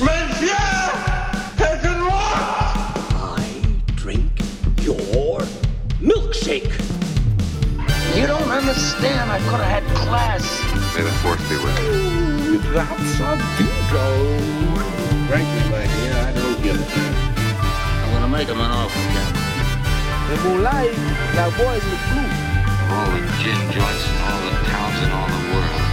Monsieur taken what? I drink your milkshake. You don't understand. I could have had class. May the force be with you. That's a bingo. Frankly, my dear, I don't give a damn. I'm gonna make him an offer, Captain. The moonlight, that boy's the blue. All the gin joints in all the towns in all the world.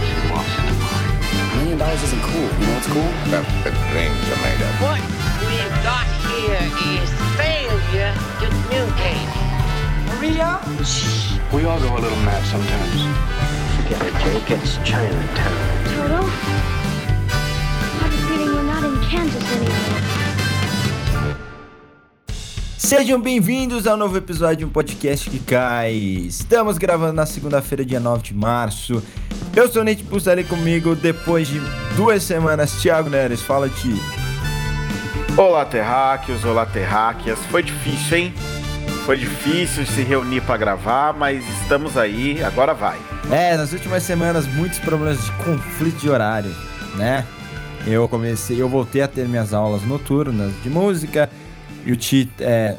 Million dollars isn't cool. You know what's cool? That's the dreams are made of. What we've got here is failure to communicate. Maria? Shh. We all go a little mad sometimes. Forget it, Jake. It's Chinatown. Toto? I have a feeling we're not in Kansas anymore. Sejam bem-vindos ao novo episódio de um podcast que cai. Estamos gravando na segunda-feira, dia 9 de março. Eu sou o Nate Pusselli comigo depois de duas semanas. Thiago Neres, fala Ti. Olá, terráqueos, olá, terráqueas. Foi difícil, hein? Foi difícil se reunir para gravar, mas estamos aí, agora vai. É, nas últimas semanas muitos problemas de conflito de horário, né? Eu comecei, eu voltei a ter minhas aulas noturnas de música e o Ti é,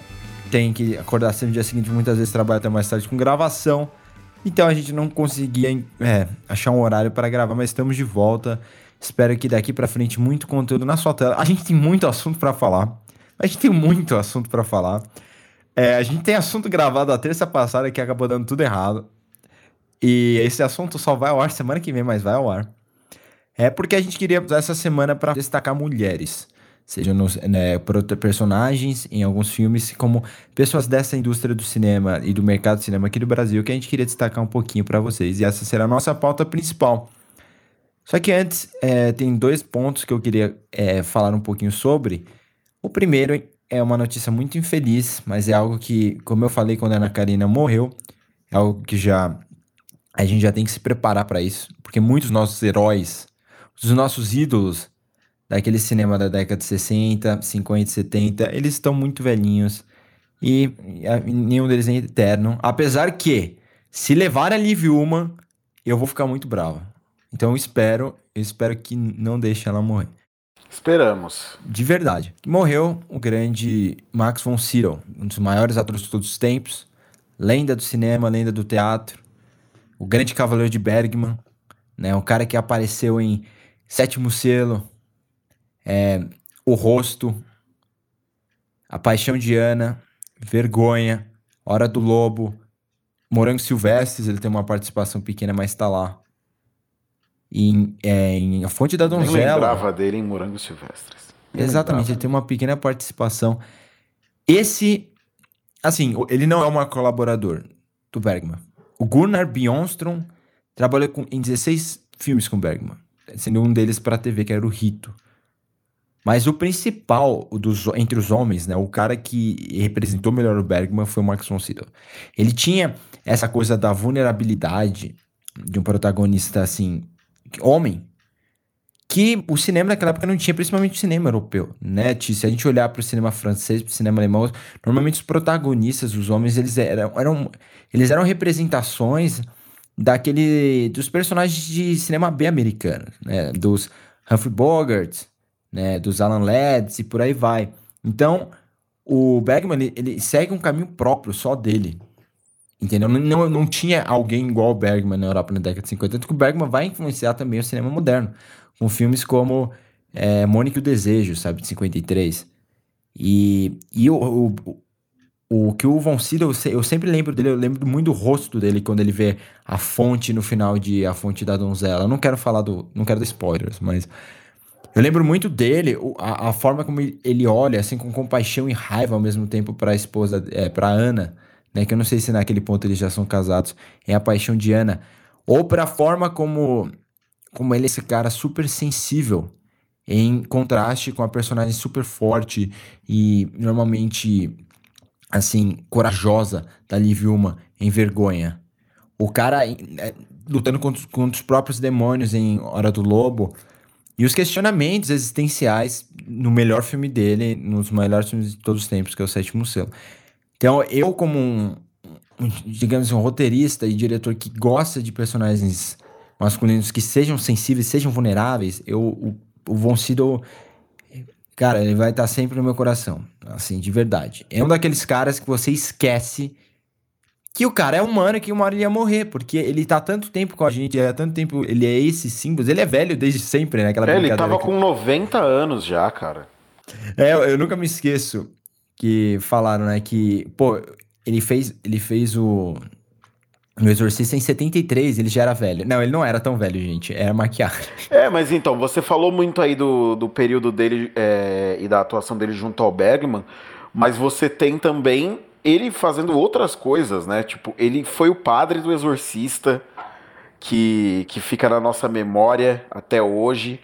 tem que acordar no dia seguinte, muitas vezes trabalha até mais tarde com gravação. Então a gente não conseguia é, achar um horário para gravar, mas estamos de volta. Espero que daqui para frente muito conteúdo na sua tela. A gente tem muito assunto para falar. A gente tem muito assunto para falar. É, a gente tem assunto gravado a terça passada que acabou dando tudo errado. E esse assunto só vai ao ar semana que vem, mas vai ao ar. É porque a gente queria usar essa semana para destacar mulheres, sejam nos, né, personagens em alguns filmes, como pessoas dessa indústria do cinema e do mercado de cinema aqui do Brasil, que a gente queria destacar um pouquinho para vocês. E essa será a nossa pauta principal. Só que antes, é, tem dois pontos que eu queria é, falar um pouquinho sobre. O primeiro é uma notícia muito infeliz, mas é algo que, como eu falei quando a Ana Karina morreu, é algo que já a gente já tem que se preparar para isso, porque muitos nossos heróis, os nossos ídolos daquele cinema da década de 60, 50, 70, eles estão muito velhinhos e, nenhum deles é eterno. Apesar que, se levar a Liv Ullmann, eu vou ficar muito bravo. Então eu espero, eu espero que não deixe ela morrer. Esperamos. De verdade. Morreu o grande Max von Sydow, um dos maiores atores de todos os tempos, lenda do cinema, lenda do teatro, o grande cavaleiro de Bergman, né? O cara que apareceu em Sétimo Selo, é, O Rosto, A Paixão de Ana, Vergonha, Hora do Lobo, Morango Silvestres, ele tem uma participação pequena, mas tá lá. Em, é, em A Fonte da Donzela. lembrava dele em Morangos Silvestres. Nem Exatamente, lembrava. ele tem uma pequena participação. Esse, assim, ele não é um colaborador do Bergman. O Gunnar Bjornström trabalhou com, em 16 filmes com Bergman, sendo um deles para TV, que era o Rito. Mas o principal dos, entre os homens, né, o cara que representou melhor o Bergman foi o Max von Sydow. Ele tinha essa coisa da vulnerabilidade de um protagonista, assim, homem, que o cinema naquela época não tinha, principalmente o cinema europeu, né? Se a gente olhar para o cinema francês, para o cinema alemão, normalmente os protagonistas, os homens, eles eram, eram, eles eram representações daquele dos personagens de cinema B americano, né? Dos Humphrey Bogart, né? Dos Alan Ladd e por aí vai. Então, o Bergman, ele, segue um caminho próprio, só dele. Entendeu? Não, não, tinha alguém igual o Bergman na Europa na década de 50. Tanto que o Bergman vai influenciar também o cinema moderno. Com filmes como é, Mônica e o Desejo, sabe? De 53. E, e o, o, o, que o Von Sydow, eu sempre lembro dele, eu lembro muito do rosto dele quando ele vê a fonte no final de A Fonte da Donzela. Eu não quero falar do... Não quero dar spoilers, mas... Eu lembro muito dele, a, a forma como ele- olha, assim, com compaixão e raiva ao mesmo tempo para a esposa, é, para Ana, né? Que eu não sei se naquele ponto eles já são casados. É a paixão de Ana. Ou para a forma como, como ele é esse cara super sensível, em contraste com a personagem super forte e normalmente, assim, corajosa da Liv Ullmann em Vergonha. O cara é, lutando contra, contra os próprios demônios em Hora do Lobo. E os questionamentos existenciais no melhor filme dele, nos melhores filmes de todos os tempos, que é o Sétimo Selo. Então, eu como um, um, digamos, um roteirista e diretor que gosta de personagens masculinos que sejam sensíveis, sejam vulneráveis, eu, o, o Von Sydow Cara, ele vai estar sempre no meu coração, assim, de verdade. É um daqueles caras que você esquece que o cara é humano que uma hora ele ia morrer, porque ele tá tanto tempo com a gente, há tanto tempo, ele é esse símbolo, ele é velho desde sempre, né? Aquela É, ele tava que... com 90 anos já, cara. É, eu, eu nunca me esqueço que falaram, né, que, pô, ele fez, ele fez o o Exorcista em 73, ele já era velho. Não, ele não era tão velho, gente. Era maquiagem. É, mas então, você falou muito aí do, do período dele é, e da atuação dele junto ao Bergman, mas você tem também ele fazendo outras coisas, né? Tipo, ele foi o padre do Exorcista, que, que fica na nossa memória até hoje.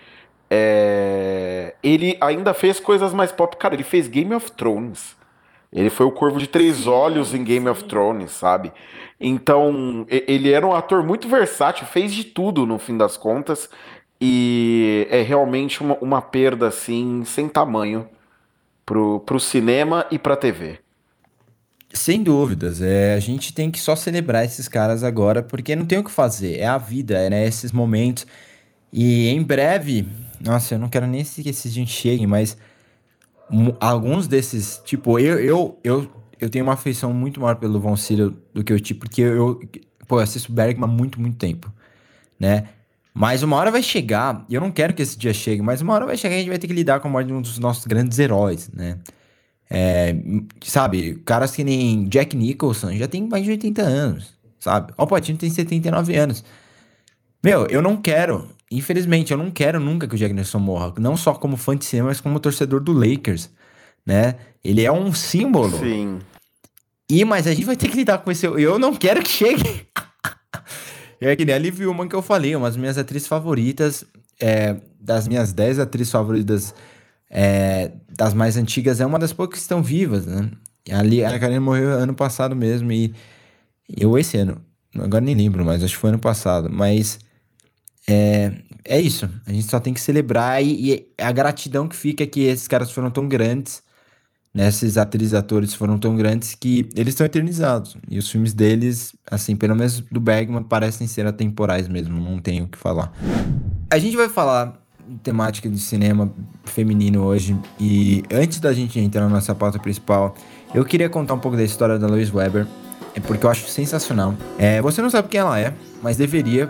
É, ele ainda fez coisas mais pop. Cara, ele fez Game of Thrones. Ele foi o Corvo de Três Olhos em Game of Thrones, sabe? Então, ele era um ator muito versátil, fez de tudo no fim das contas. E é realmente uma, uma perda, assim, sem tamanho pro, pro cinema e pra TV. Sem dúvidas, é, a gente tem que só celebrar esses caras agora, porque não tem o que fazer, é a vida, é né, esses momentos. E em breve, nossa, eu não quero nem que esses dias cheguem, mas alguns desses, tipo, eu, eu, eu, eu tenho uma afeição muito maior pelo Von Sydow do que o tipo, porque eu, pô, eu assisto Bergman há muito, muito tempo, né? Mas uma hora vai chegar, e eu não quero que esse dia chegue, mas uma hora vai chegar e a gente vai ter que lidar com a morte de um dos nossos grandes heróis, né? É, sabe, caras que nem Jack Nicholson já tem mais de 80 anos, sabe? O Patino tem 79 anos. Meu, eu não quero, infelizmente, eu não quero nunca que o Jack Nicholson morra. Não só como fã de cinema, mas como torcedor do Lakers, né? Ele é um símbolo. Sim. E, mas a gente vai ter que lidar com esse. Eu não quero que chegue. é que nem a Liv Ullman que eu falei, uma das minhas atrizes favoritas, é, das minhas 10 atrizes favoritas é, das mais antigas, é uma das poucas que estão vivas, né? Ali, a Karina morreu ano passado mesmo e eu esse ano, agora nem lembro, mas acho que foi ano passado, mas é, é isso, a gente só tem que celebrar e, e a gratidão que fica é que esses caras foram tão grandes, né, esses atrizes atores foram tão grandes que eles estão eternizados, e os filmes deles, assim, pelo menos do Bergman, parecem ser atemporais mesmo, não tenho o que falar. A gente vai falar temática de cinema feminino hoje. E antes da gente entrar na nossa pauta principal, eu queria contar um pouco da história da Lois Weber, é porque eu acho sensacional. É, você não sabe quem ela é, mas deveria,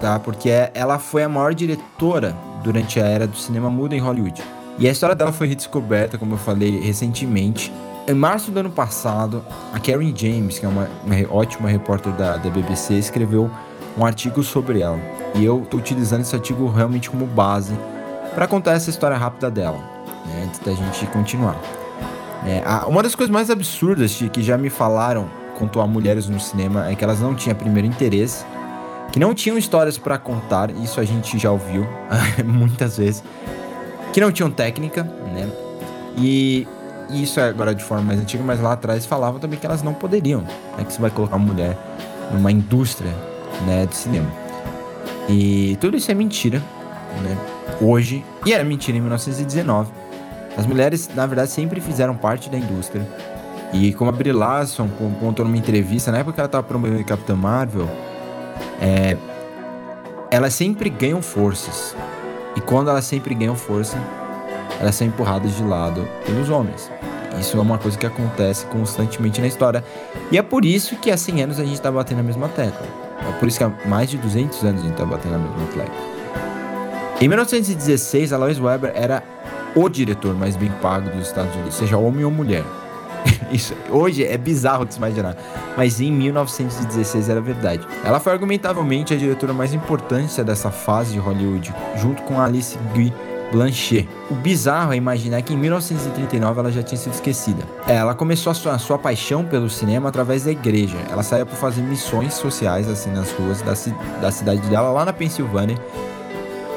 tá? Porque ela foi a maior diretora durante a era do cinema mudo em Hollywood. E a história dela foi redescoberta, como eu falei recentemente. Em março do ano passado, a Karen James, que é uma, uma ótima repórter da, da BBC, escreveu um artigo sobre ela. E eu estou utilizando esse artigo realmente como base para contar essa história rápida dela, né, antes da gente continuar. É, a, uma das coisas mais absurdas que já me falaram quanto a mulheres no cinema é que elas não tinham primeiro interesse, que não tinham histórias para contar, isso a gente já ouviu muitas vezes, que não tinham técnica, né? E, e isso é agora de forma mais antiga, mas lá atrás falavam também que elas não poderiam, né? Que você vai colocar uma mulher numa indústria, né, de cinema. E tudo isso é mentira, né? Hoje, e era mentira em 1919. As mulheres, na verdade, sempre fizeram parte da indústria. E como a Brie Larson contou numa entrevista, na época que ela estava promovendo Capitã Marvel, é, elas sempre ganham forças. E quando elas sempre ganham força, elas são empurradas de lado pelos homens. Isso é uma coisa que acontece constantemente na história. E é por isso que há 100 anos a gente está batendo a mesma tecla. É por isso que há mais de 200 anos a gente está batendo a mesma tecla. Em 1916, a Lois Weber era o diretor mais bem pago dos Estados Unidos, seja homem ou mulher. Isso hoje é bizarro de se imaginar, mas em 1916 era verdade. Ela foi argumentavelmente a diretora mais importante dessa fase de Hollywood, junto com Alice Guy Blanchet. O bizarro é imaginar que em 1939 ela já tinha sido esquecida. Ela começou a sua, a sua paixão pelo cinema através da igreja. Ela saía por fazer missões sociais assim nas ruas da, da cidade dela, lá na Pensilvânia,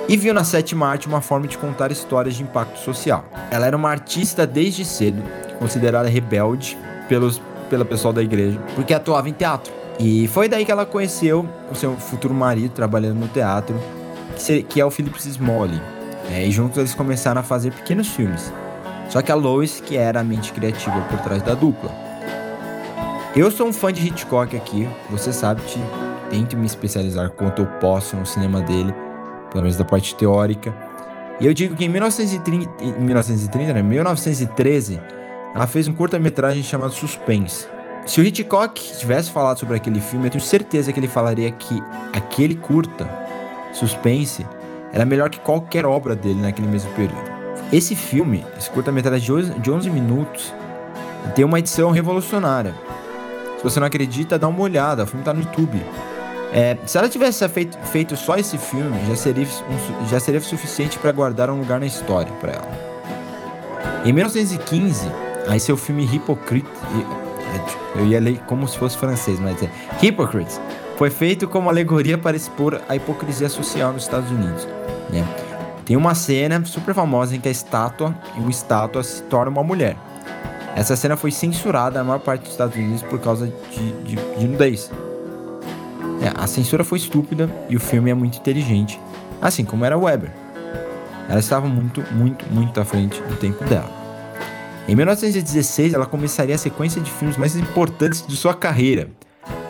e viu na sétima arte uma forma de contar histórias de impacto social. Ela era uma artista desde cedo, considerada rebelde pelos, pela pessoal da igreja, porque atuava em teatro. E foi daí que ela conheceu o seu futuro marido trabalhando no teatro, que é o Philip Smalley. É, e juntos eles começaram a fazer pequenos filmes. Só que a Lois, que era a mente criativa por trás da dupla. Eu sou um fã de Hitchcock aqui, você sabe, te, tento me especializar quanto eu posso no cinema dele, pelo menos da parte teórica. E eu digo que em 1930, em 1930, né, 1913, ela fez um curta-metragem chamado Suspense. Se o Hitchcock tivesse falado sobre aquele filme, eu tenho certeza que ele falaria que aquele curta, Suspense, era melhor que qualquer obra dele naquele mesmo período. Esse filme, esse curta-metragem de 11 minutos, tem uma edição revolucionária. Se você não acredita, dá uma olhada, o filme tá no YouTube. É, se ela tivesse feito, feito só esse filme, já seria, um, já seria suficiente para guardar um lugar na história para ela. Em 1915, aí seu filme Hypocrite, eu ia ler como se fosse francês, mas é Hypocrite, foi feito como alegoria para expor a hipocrisia social nos Estados Unidos. Né? Tem uma cena super famosa em que a estátua, o estátua se torna uma mulher. Essa cena foi censurada na maior parte dos Estados Unidos por causa de, de, de nudez. É, a censura foi estúpida e o filme é muito inteligente, assim como era Weber. Ela estava muito, muito, muito à frente do tempo dela. Em 1916, ela começaria a sequência de filmes mais importantes de sua carreira.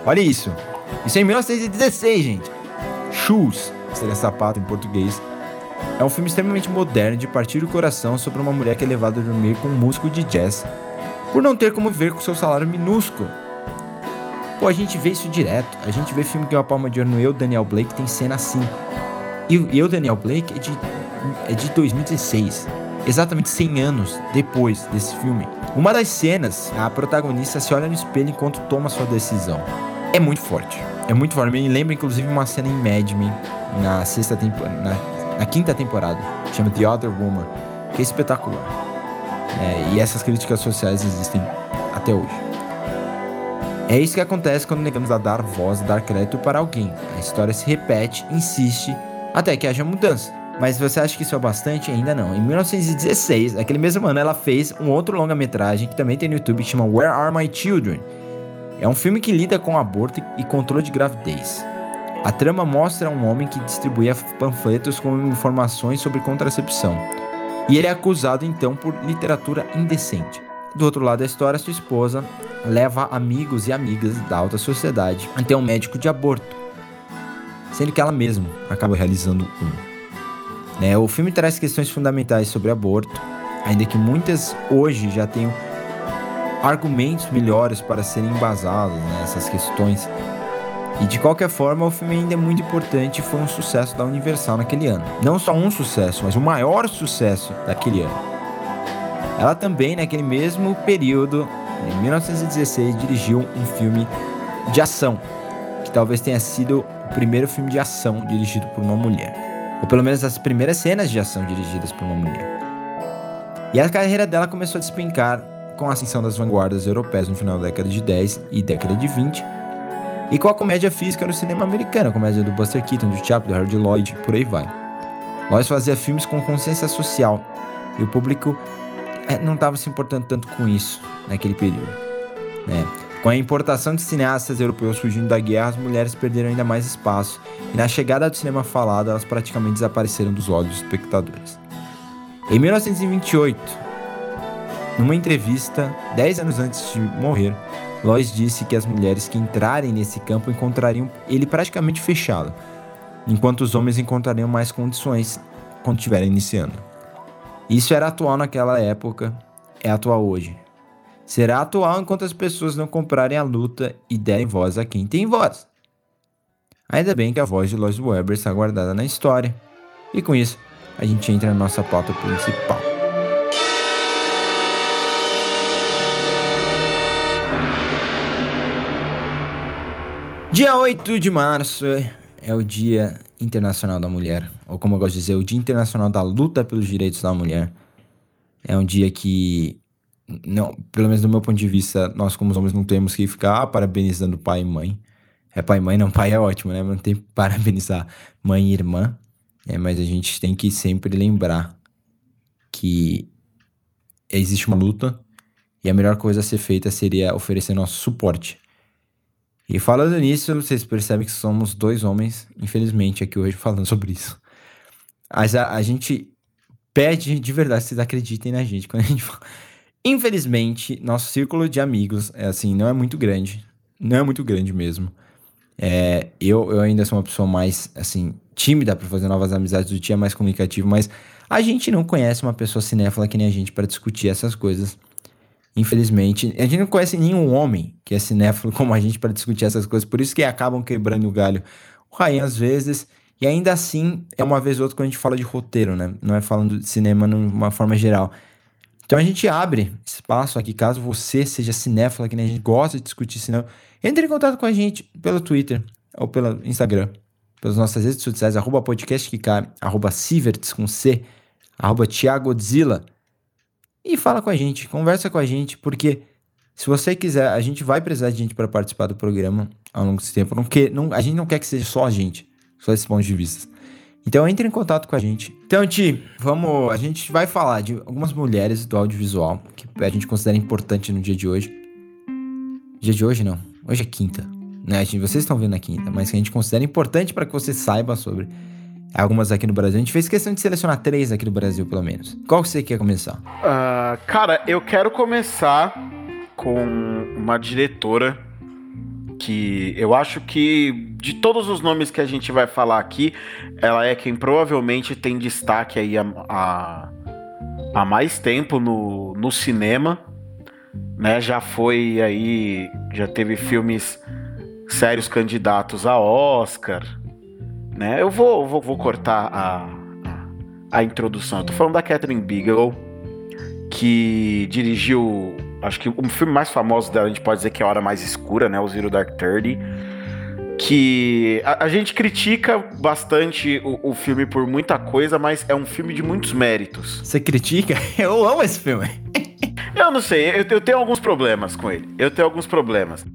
Olha isso. Isso é em 1916, gente. Shoes, seria sapato em português, é um filme extremamente moderno de partir do coração sobre uma mulher que é levada a dormir com um músico de jazz por não ter como viver com seu salário minúsculo. Pô, a gente vê isso direto. A gente vê filme que é uma palma de ouro no Eu, Daniel Blake, tem cena assim. E o Eu, Daniel Blake é de, é de 2016. Exatamente 100 anos depois desse filme. Uma das cenas, a protagonista se olha no espelho enquanto toma sua decisão. É muito forte. É muito forte. Me lembra inclusive uma cena em Mad Men, na sexta temporada na quinta temporada, chama The Other Woman, que é espetacular. É, e essas críticas sociais existem até hoje. É isso que acontece quando negamos a dar voz, dar crédito para alguém. A história se repete, insiste, até que haja mudança. Mas você acha que isso é bastante? Ainda não. Em 1916, aquele mesmo ano, ela fez um outro longa-metragem que também tem no YouTube que chama Where Are My Children? É um filme que lida com aborto e controle de gravidez. A trama mostra um homem que distribuía panfletos com informações sobre contracepção. E ele é acusado então por literatura indecente. Do outro lado da história, sua esposa leva amigos e amigas da alta sociedade até um médico de aborto, sendo que ela mesma acaba realizando um. Né? O filme traz questões fundamentais sobre aborto, ainda que muitas hoje já tenham argumentos melhores para serem embasados nessas né, questões e de qualquer forma, o filme ainda é muito importante e foi um sucesso da Universal naquele ano. Não só um sucesso, mas o maior sucesso daquele ano. Ela também, naquele mesmo período, em 1916, dirigiu um filme de ação, que talvez tenha sido o primeiro filme de ação dirigido por uma mulher. Ou pelo menos as primeiras cenas de ação dirigidas por uma mulher. E a carreira dela começou a despencar com a ascensão das vanguardas europeias no final da década de 10 e década de 20, e com a comédia física no cinema americano, a comédia do Buster Keaton, do Chaplin, do Harold Lloyd, por aí vai. Lois fazia filmes com consciência social e o público é, não estava se importando tanto com isso naquele período. Né? Com a importação de cineastas europeus fugindo da guerra, as mulheres perderam ainda mais espaço e na chegada do cinema falado, elas praticamente desapareceram dos olhos dos espectadores. Em 1928, numa entrevista, 10 anos antes de morrer, Lois disse que as mulheres que entrarem nesse campo encontrariam ele praticamente fechado, enquanto os homens encontrariam mais condições quando estiverem iniciando. Isso era atual naquela época, é atual hoje. Será atual enquanto as pessoas não comprarem a luta e derem voz a quem tem voz. Ainda bem que a voz de Lois Weber está guardada na história. E com isso, a gente entra na nossa pauta principal. Dia 8 de março é o Dia Internacional da Mulher, ou como eu gosto de dizer, o Dia Internacional da Luta pelos Direitos da Mulher. É um dia que, não, pelo menos do meu ponto de vista, nós como homens não temos que ficar ah, parabenizando pai e mãe. É pai e mãe, não, pai é ótimo, né? Não tem que parabenizar mãe e irmã. É, mas a gente tem que sempre lembrar que existe uma luta e a melhor coisa a ser feita seria oferecer nosso suporte e falando nisso, vocês percebem que somos dois homens, infelizmente, aqui hoje falando sobre isso. Mas a, a gente pede de verdade que vocês acreditem na gente quando a gente fala. Infelizmente, nosso círculo de amigos é assim, não é muito grande. Não é muito grande mesmo. É, eu, eu ainda sou uma pessoa mais, assim, tímida para fazer novas amizades, do dia mais comunicativo, mas A gente não conhece uma pessoa cinéfila que nem a gente para discutir essas coisas. Infelizmente, a gente não conhece nenhum homem que é cinéfilo como a gente para discutir essas coisas, por isso que acabam quebrando o galho. O Rainha às vezes, e ainda assim é uma vez ou outra quando a gente fala de roteiro, né? Não é falando de cinema de uma forma geral. Então a gente abre espaço aqui, caso você seja cinéfilo, que nem a gente gosta de discutir cinema, entre em contato com a gente pelo Twitter ou pelo Instagram, pelas nossas redes sociais, arroba podcast que cabe, arroba Siverts com C, arroba Thiagodzilla, e fala com a gente, conversa com a gente, porque se você quiser, a gente vai precisar de gente para participar do programa ao longo desse tempo, não que, não, a gente não quer que seja só a gente, só esses pontos de vista. Então entre em contato com a gente. Então, Ti, vamos. A gente vai falar de algumas mulheres do audiovisual que a gente considera importante no dia de hoje. Dia de hoje não. Hoje é quinta. Né? Vocês estão vendo a quinta, mas que a gente considera importante para que você saiba sobre algumas aqui no Brasil. A gente fez questão de selecionar três aqui no Brasil, pelo menos. Qual você quer começar? Uh, cara, eu quero começar com uma diretora que eu acho que de todos os nomes que a gente vai falar aqui, ela é quem provavelmente tem destaque aí há, há, mais tempo no, no cinema, né? Já foi aí, já teve filmes sérios candidatos a Oscar, né? Eu vou, vou, vou cortar a, a, introdução. Eu tô falando da Catherine Bigelow, que dirigiu acho que o filme mais famoso dela, a gente pode dizer que é a Hora Mais Escura, né? O Zero Dark Thirty. Que a, a gente critica bastante o, o, filme por muita coisa, mas é um filme de muitos méritos. Você critica? Eu amo esse filme. eu não sei, eu, eu, tenho alguns problemas com ele. Eu tenho alguns problemas.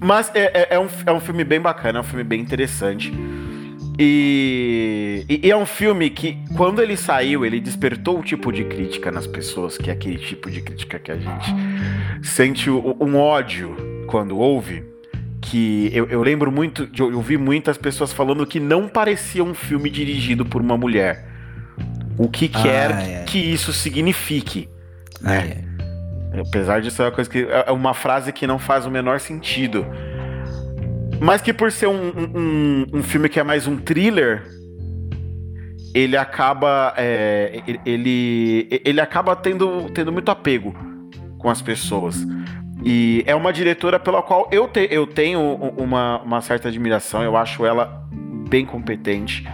Mas é, é, é, um, é um filme bem bacana, é um filme bem interessante. E, e, é um filme que, quando ele saiu, ele despertou o tipo de crítica nas pessoas, que é aquele tipo de crítica que a gente sente um ódio quando ouve. Que eu, eu lembro muito de ouvir muitas pessoas falando que não parecia um filme dirigido por uma mulher. O que quer ah, é. que isso signifique. Né? É. Apesar de ser uma coisa que. É uma frase que não faz o menor sentido. Mas que por ser um, um, um filme que é mais um thriller, ele acaba. É, ele, ele acaba tendo, tendo muito apego com as pessoas. E é uma diretora pela qual eu, te, eu tenho uma, uma certa admiração, eu acho ela bem competente.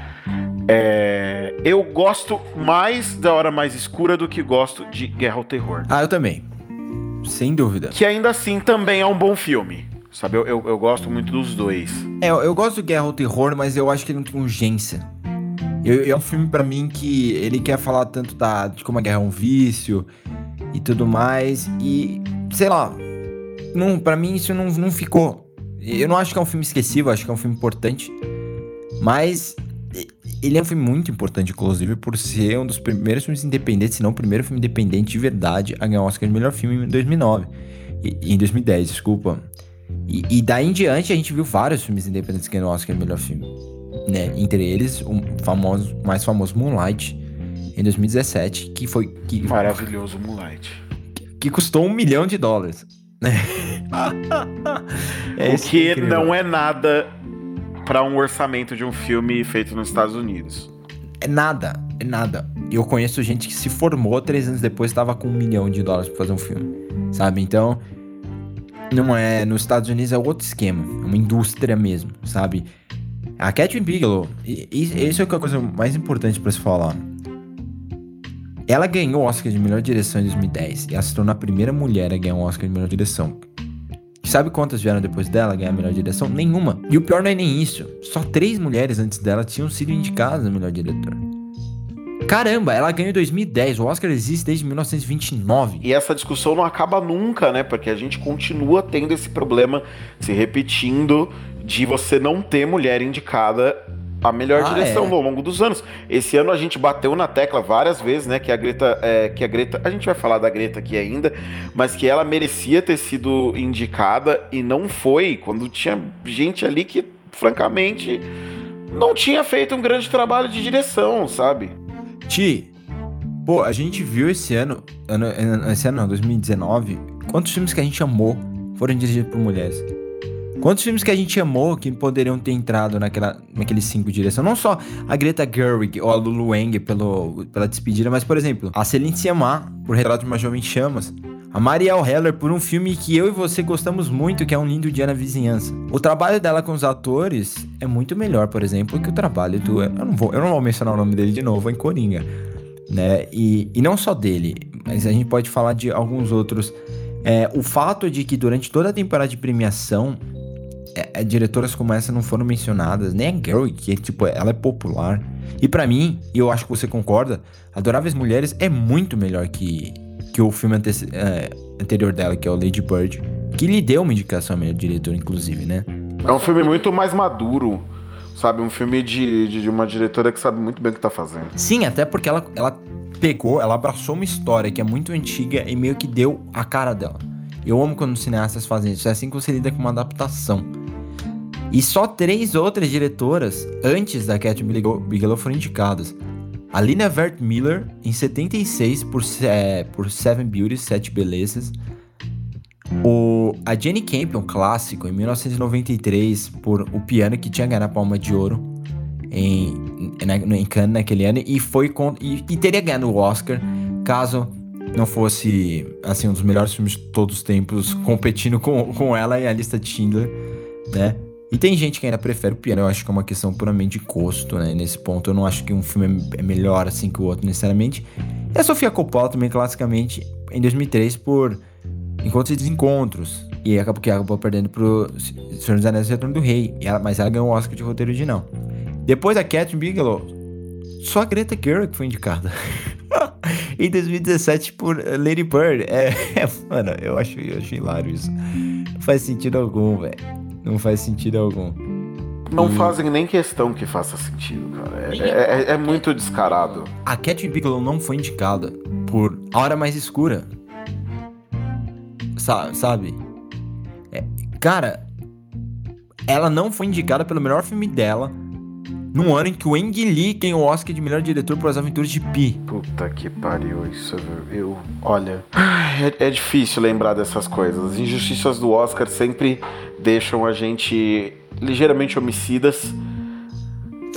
É, eu gosto mais da Hora Mais Escura do que gosto de Guerra ao Terror. Ah, eu também. Sem dúvida. Que ainda assim também é um bom filme. Sabe, eu, eu, eu gosto muito dos dois. É, eu, eu, gosto do Guerra ao Terror, mas eu acho que ele não tem urgência. Eu, é um filme para mim que ele quer falar tanto da, de como a guerra é um vício e tudo mais. E, sei lá, não, para mim isso não, não ficou. Eu não acho que é um filme esquecível, acho que é um filme importante. Mas ele é um filme muito importante, inclusive, por ser um dos primeiros filmes independentes, se não o primeiro filme independente de verdade a ganhar o Oscar de melhor filme em 2009. E, em 2010, desculpa. E, e, daí em diante a gente viu vários filmes independentes ganhando Oscar de melhor filme. Né? Entre eles, o famoso, mais famoso Moonlight, em 2017, que foi. Que, Maravilhoso Moonlight. Que, que custou um milhão de dólares. Né? é o que é não é nada para um orçamento de um filme feito nos Estados Unidos. É nada, é nada. Eu conheço gente que se formou três anos depois estava com um milhão de dólares para fazer um filme, sabe? Então, não é. Nos Estados Unidos é outro esquema. É uma indústria mesmo, sabe? A Catherine Bigelow, isso é, é a coisa mais importante para se falar. Ela ganhou o Oscar de melhor direção em 2010 e ela se tornou a primeira mulher a ganhar um Oscar de melhor direção. sabe quantas vieram depois dela ganhar a melhor direção? Nenhuma. E o pior não é nem isso. Só três mulheres antes dela tinham sido indicadas a melhor diretor. Caramba, ela ganhou em 2010. O Oscar existe desde 1929. E essa discussão não acaba nunca, né? Porque a gente continua tendo esse problema se repetindo de você não ter mulher indicada a melhor ah, direção é. ao longo dos anos. Esse ano a gente bateu na tecla várias vezes, né? Que a Greta, é, que a Greta, a gente vai falar da Greta aqui ainda, mas que ela merecia ter sido indicada e não foi. Quando tinha gente ali que, francamente, não tinha feito um grande trabalho de direção, sabe? Ti, pô, a gente viu esse ano, ano, esse ano não, 2019, quantos filmes que a gente amou foram dirigidos por mulheres? Quantos filmes que a gente amou que poderiam ter entrado naquela, naqueles cinco direção? Não só a Greta Gerwig ou a Lulu Wang pelo, pela despedida, mas, por exemplo, a Celine Sciamma por Retrato de uma Jovem Chamas. A Marielle Heller por um filme que eu e você gostamos muito, que é Um Lindo Dia na Vizinhança. O trabalho dela com os atores é muito melhor, por exemplo, que o trabalho do... Eu não vou, eu não vou mencionar o nome dele de novo, em Coringa. Né? E, e não só dele, mas a gente pode falar de alguns outros. É, o fato de que durante toda a temporada de premiação, é, é, diretoras como essa não foram mencionadas, nem a Gary, que tipo, ela é popular. E para mim, e eu acho que você concorda, Adoráveis Mulheres é muito melhor que, que o filme ante é, anterior dela, que é o Lady Bird, que lhe deu uma indicação a melhor diretor, inclusive, né? É um filme muito mais maduro, sabe? Um filme de, de, de, uma diretora que sabe muito bem o que tá fazendo. Sim, até porque ela, ela pegou, ela abraçou uma história que é muito antiga e meio que deu a cara dela. Eu amo quando os cineastas fazem isso, é assim que você lida com uma adaptação. E só três outras diretoras antes da Cat Bigelow foram indicadas. A Lina Vert Miller, em 76, por, é, por Seven Beauties, Sete Belezas. O, a Jenny Campion, clássico, em 1993, por O Piano, que tinha ganhado a Palma de Ouro em, em, em Cannes naquele ano. E, foi com, e, e teria ganhado o Oscar caso não fosse assim um dos melhores filmes de todos os tempos competindo com, com ela e a lista de Schindler, né? E tem gente que ainda prefere o piano, eu acho que é uma questão puramente de gosto, né? Nesse ponto eu não acho que um filme é melhor assim que o outro necessariamente. E a Sofia Coppola também, classicamente, em 2003, por Encontros e Desencontros. E acabou que acabou perdendo pro Senhor dos Anéis e Retorno do Rei. Ela, mas ela ganhou o Oscar de roteiro original. Depois da Catherine Bigelow, só a Greta Gerwig foi indicada. em 2017 por Lady Bird. É, é, mano, eu acho, eu acho hilário isso. Não faz sentido algum, velho. Não faz sentido algum. Não e... fazem nem questão que faça sentido, cara. É, é, é, é muito descarado. A Catherine Bigelow não foi indicada por A Hora Mais Escura. Sa sabe? É, cara, ela não foi indicada pelo melhor filme dela num ano em que o Ang Lee ganhou o Oscar de melhor diretor por As Aventuras de Pi. Puta que pariu, isso eu... Olha, é, é difícil lembrar dessas coisas. As injustiças do Oscar sempre deixam a gente ligeiramente homicidas.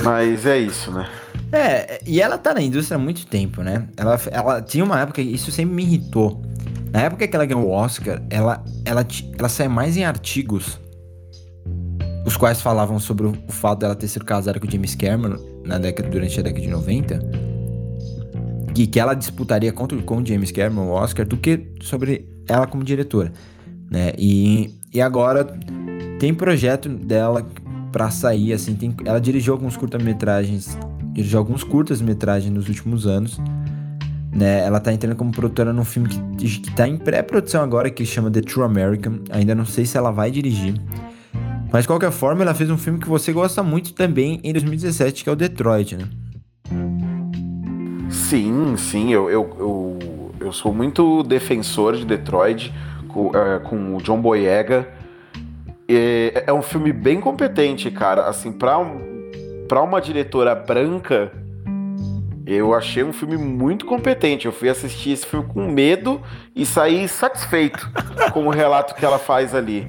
Mas é isso, né? É, e ela tá na indústria há muito tempo, né? Ela, ela tinha uma época, isso sempre me irritou. Na época que ela ganhou o Oscar, ela, ela, ela sai mais em artigos, os quais falavam sobre o, o fato dela ter sido casada com James Cameron na década, durante a década de 90, e que ela disputaria contra, com James Cameron o Oscar, do que sobre ela como diretora, né? E, e agora tem projeto dela para sair, assim, tem, ela dirigiu alguns curta-metragens, dirigiu alguns curtas-metragens nos últimos anos, né? Ela tá entrando como produtora num filme que, que tá em pré-produção agora, que chama The True American, ainda não sei se ela vai dirigir, mas de qualquer forma, ela fez um filme que você gosta muito também em 2017, que é o Detroit, né? Sim, sim, eu, eu, eu, eu sou muito defensor de Detroit com, é, com o John Boyega é, é um filme bem competente, cara. Assim, pra, um, pra uma diretora branca, eu achei um filme muito competente. Eu fui assistir esse filme com medo e saí satisfeito com o relato que ela faz ali.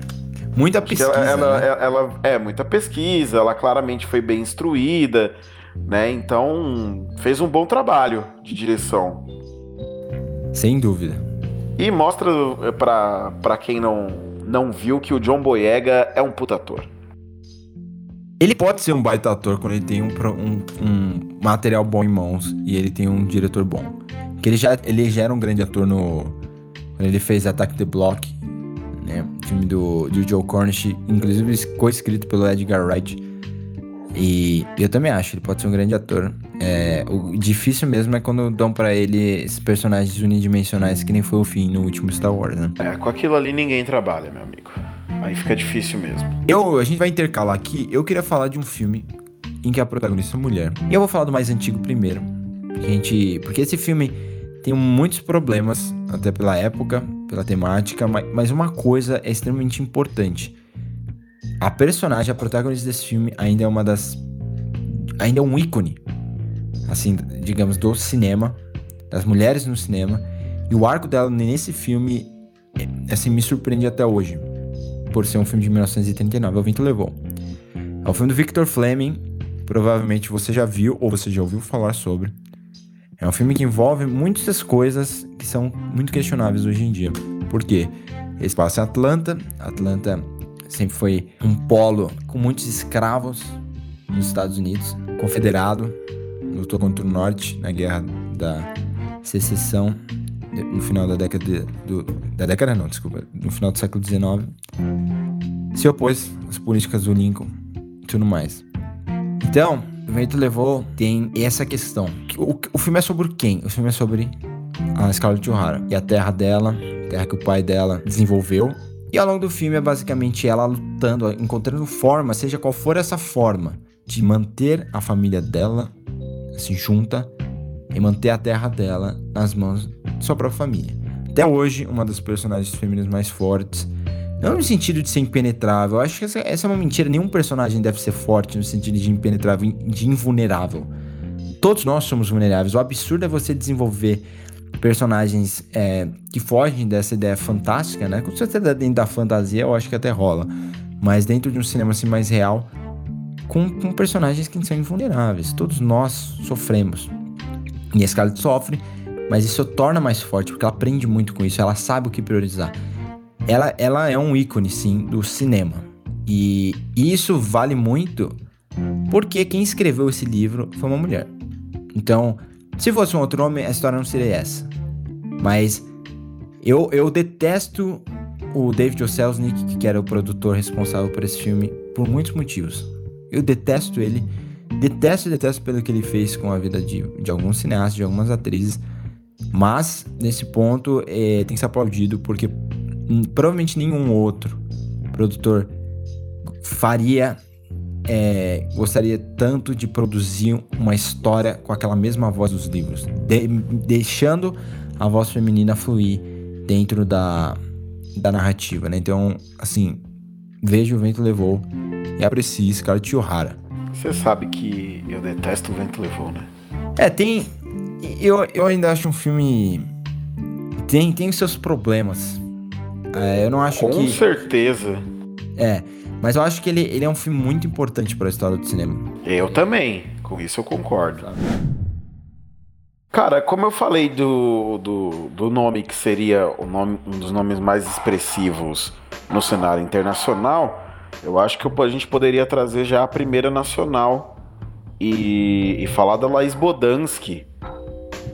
Muita pesquisa. Ela, ela, né? ela, ela, é muita pesquisa, ela claramente foi bem instruída, né? Então fez um bom trabalho de direção. Sem dúvida. E mostra para quem não não viu que o John Boyega é um puta ator. Ele pode ser um baita ator quando ele tem um, um, um, material bom em mãos e ele tem um diretor bom. Que ele já, ele já era um grande ator no. Quando ele fez Attack the Block, né? Filme do, do Joe Cornish, inclusive co-escrito pelo Edgar Wright. E eu também acho, ele pode ser um grande ator. É, o difícil mesmo é quando dão para ele esses personagens unidimensionais que nem foi o fim no último Star Wars, né? É, com aquilo ali ninguém trabalha, meu amigo. Aí fica difícil mesmo. Eu, a gente vai intercalar aqui. Eu queria falar de um filme em que a protagonista é mulher. E eu vou falar do mais antigo primeiro. Gente, porque esse filme tem muitos problemas, até pela época, pela temática, mas uma coisa é extremamente importante a personagem, a protagonista desse filme, ainda é uma das. Ainda é um ícone, assim, digamos, do cinema, das mulheres no cinema. E o arco dela nesse filme, é, assim, me surpreende até hoje. por ser um filme de 1939, é O Vento Levou. É um filme do Victor Fleming, provavelmente você já viu ou você já ouviu falar sobre. É um filme que envolve muitas coisas que são muito questionáveis hoje em dia. Por quê? Ele passa em Atlanta. Atlanta sempre foi um polo com muitos escravos nos Estados Unidos, confederado, lutou contra o Norte na guerra da secessão no final da década de, do, da década não, desculpa, no final do século XIX, se opôs às políticas do Lincoln e tudo mais. Então, o vento levou tem essa questão. O, o filme é sobre quem? O filme é sobre a Scarlett O'Hara e a terra dela, terra que o pai dela desenvolveu. E ao longo do filme é basicamente ela lutando, encontrando forma, seja qual for essa forma, de manter a família dela se junta e manter a terra dela nas mãos de sua própria família. Até hoje, uma das personagens femininas mais fortes. Não no sentido de ser impenetrável, acho que essa, essa, é uma mentira. Nenhum personagem deve ser forte no sentido de impenetrável, de invulnerável. Todos nós somos vulneráveis. O absurdo é você desenvolver personagens é, que fogem dessa ideia fantástica, né? Com certeza dentro da fantasia eu acho que até rola. Mas dentro de um cinema assim mais real, com, com personagens que são invulneráveis. Todos nós sofremos. E a Scarlett sofre, mas isso torna mais forte, porque ela aprende muito com isso, ela sabe o que priorizar. Ela, ela é um ícone, sim, do cinema. E isso vale muito porque quem escreveu esse livro foi uma mulher. Então, se fosse um outro homem, a história não seria essa. Mas eu, eu detesto o David O. Que era o produtor responsável por esse filme, por muitos motivos. Eu detesto ele. Detesto, detesto pelo que ele fez com a vida de, de alguns cineastas, de algumas atrizes. Mas, nesse ponto, é, tem que ser aplaudido porque provavelmente nenhum outro produtor faria. É, gostaria tanto de produzir uma história com aquela mesma voz dos livros, de, deixando a voz feminina fluir dentro da, da narrativa, né? Então, assim, veja o vento levou e aprecie Scarlett O'Hara. Você sabe que eu detesto o Vento Levou, né? É, tem. Eu, eu ainda acho um filme. Tem, tem seus problemas. É, eu não acho Com que. Com certeza. É, mas eu acho que ele, ele é um filme muito importante para a história do cinema. Eu também. Com isso eu concordo. Cara, como eu falei do, do, do nome que seria o nome, um dos nomes mais expressivos no cenário internacional, eu acho que a gente poderia trazer já a primeira nacional e, e falar da Laís Bodansky,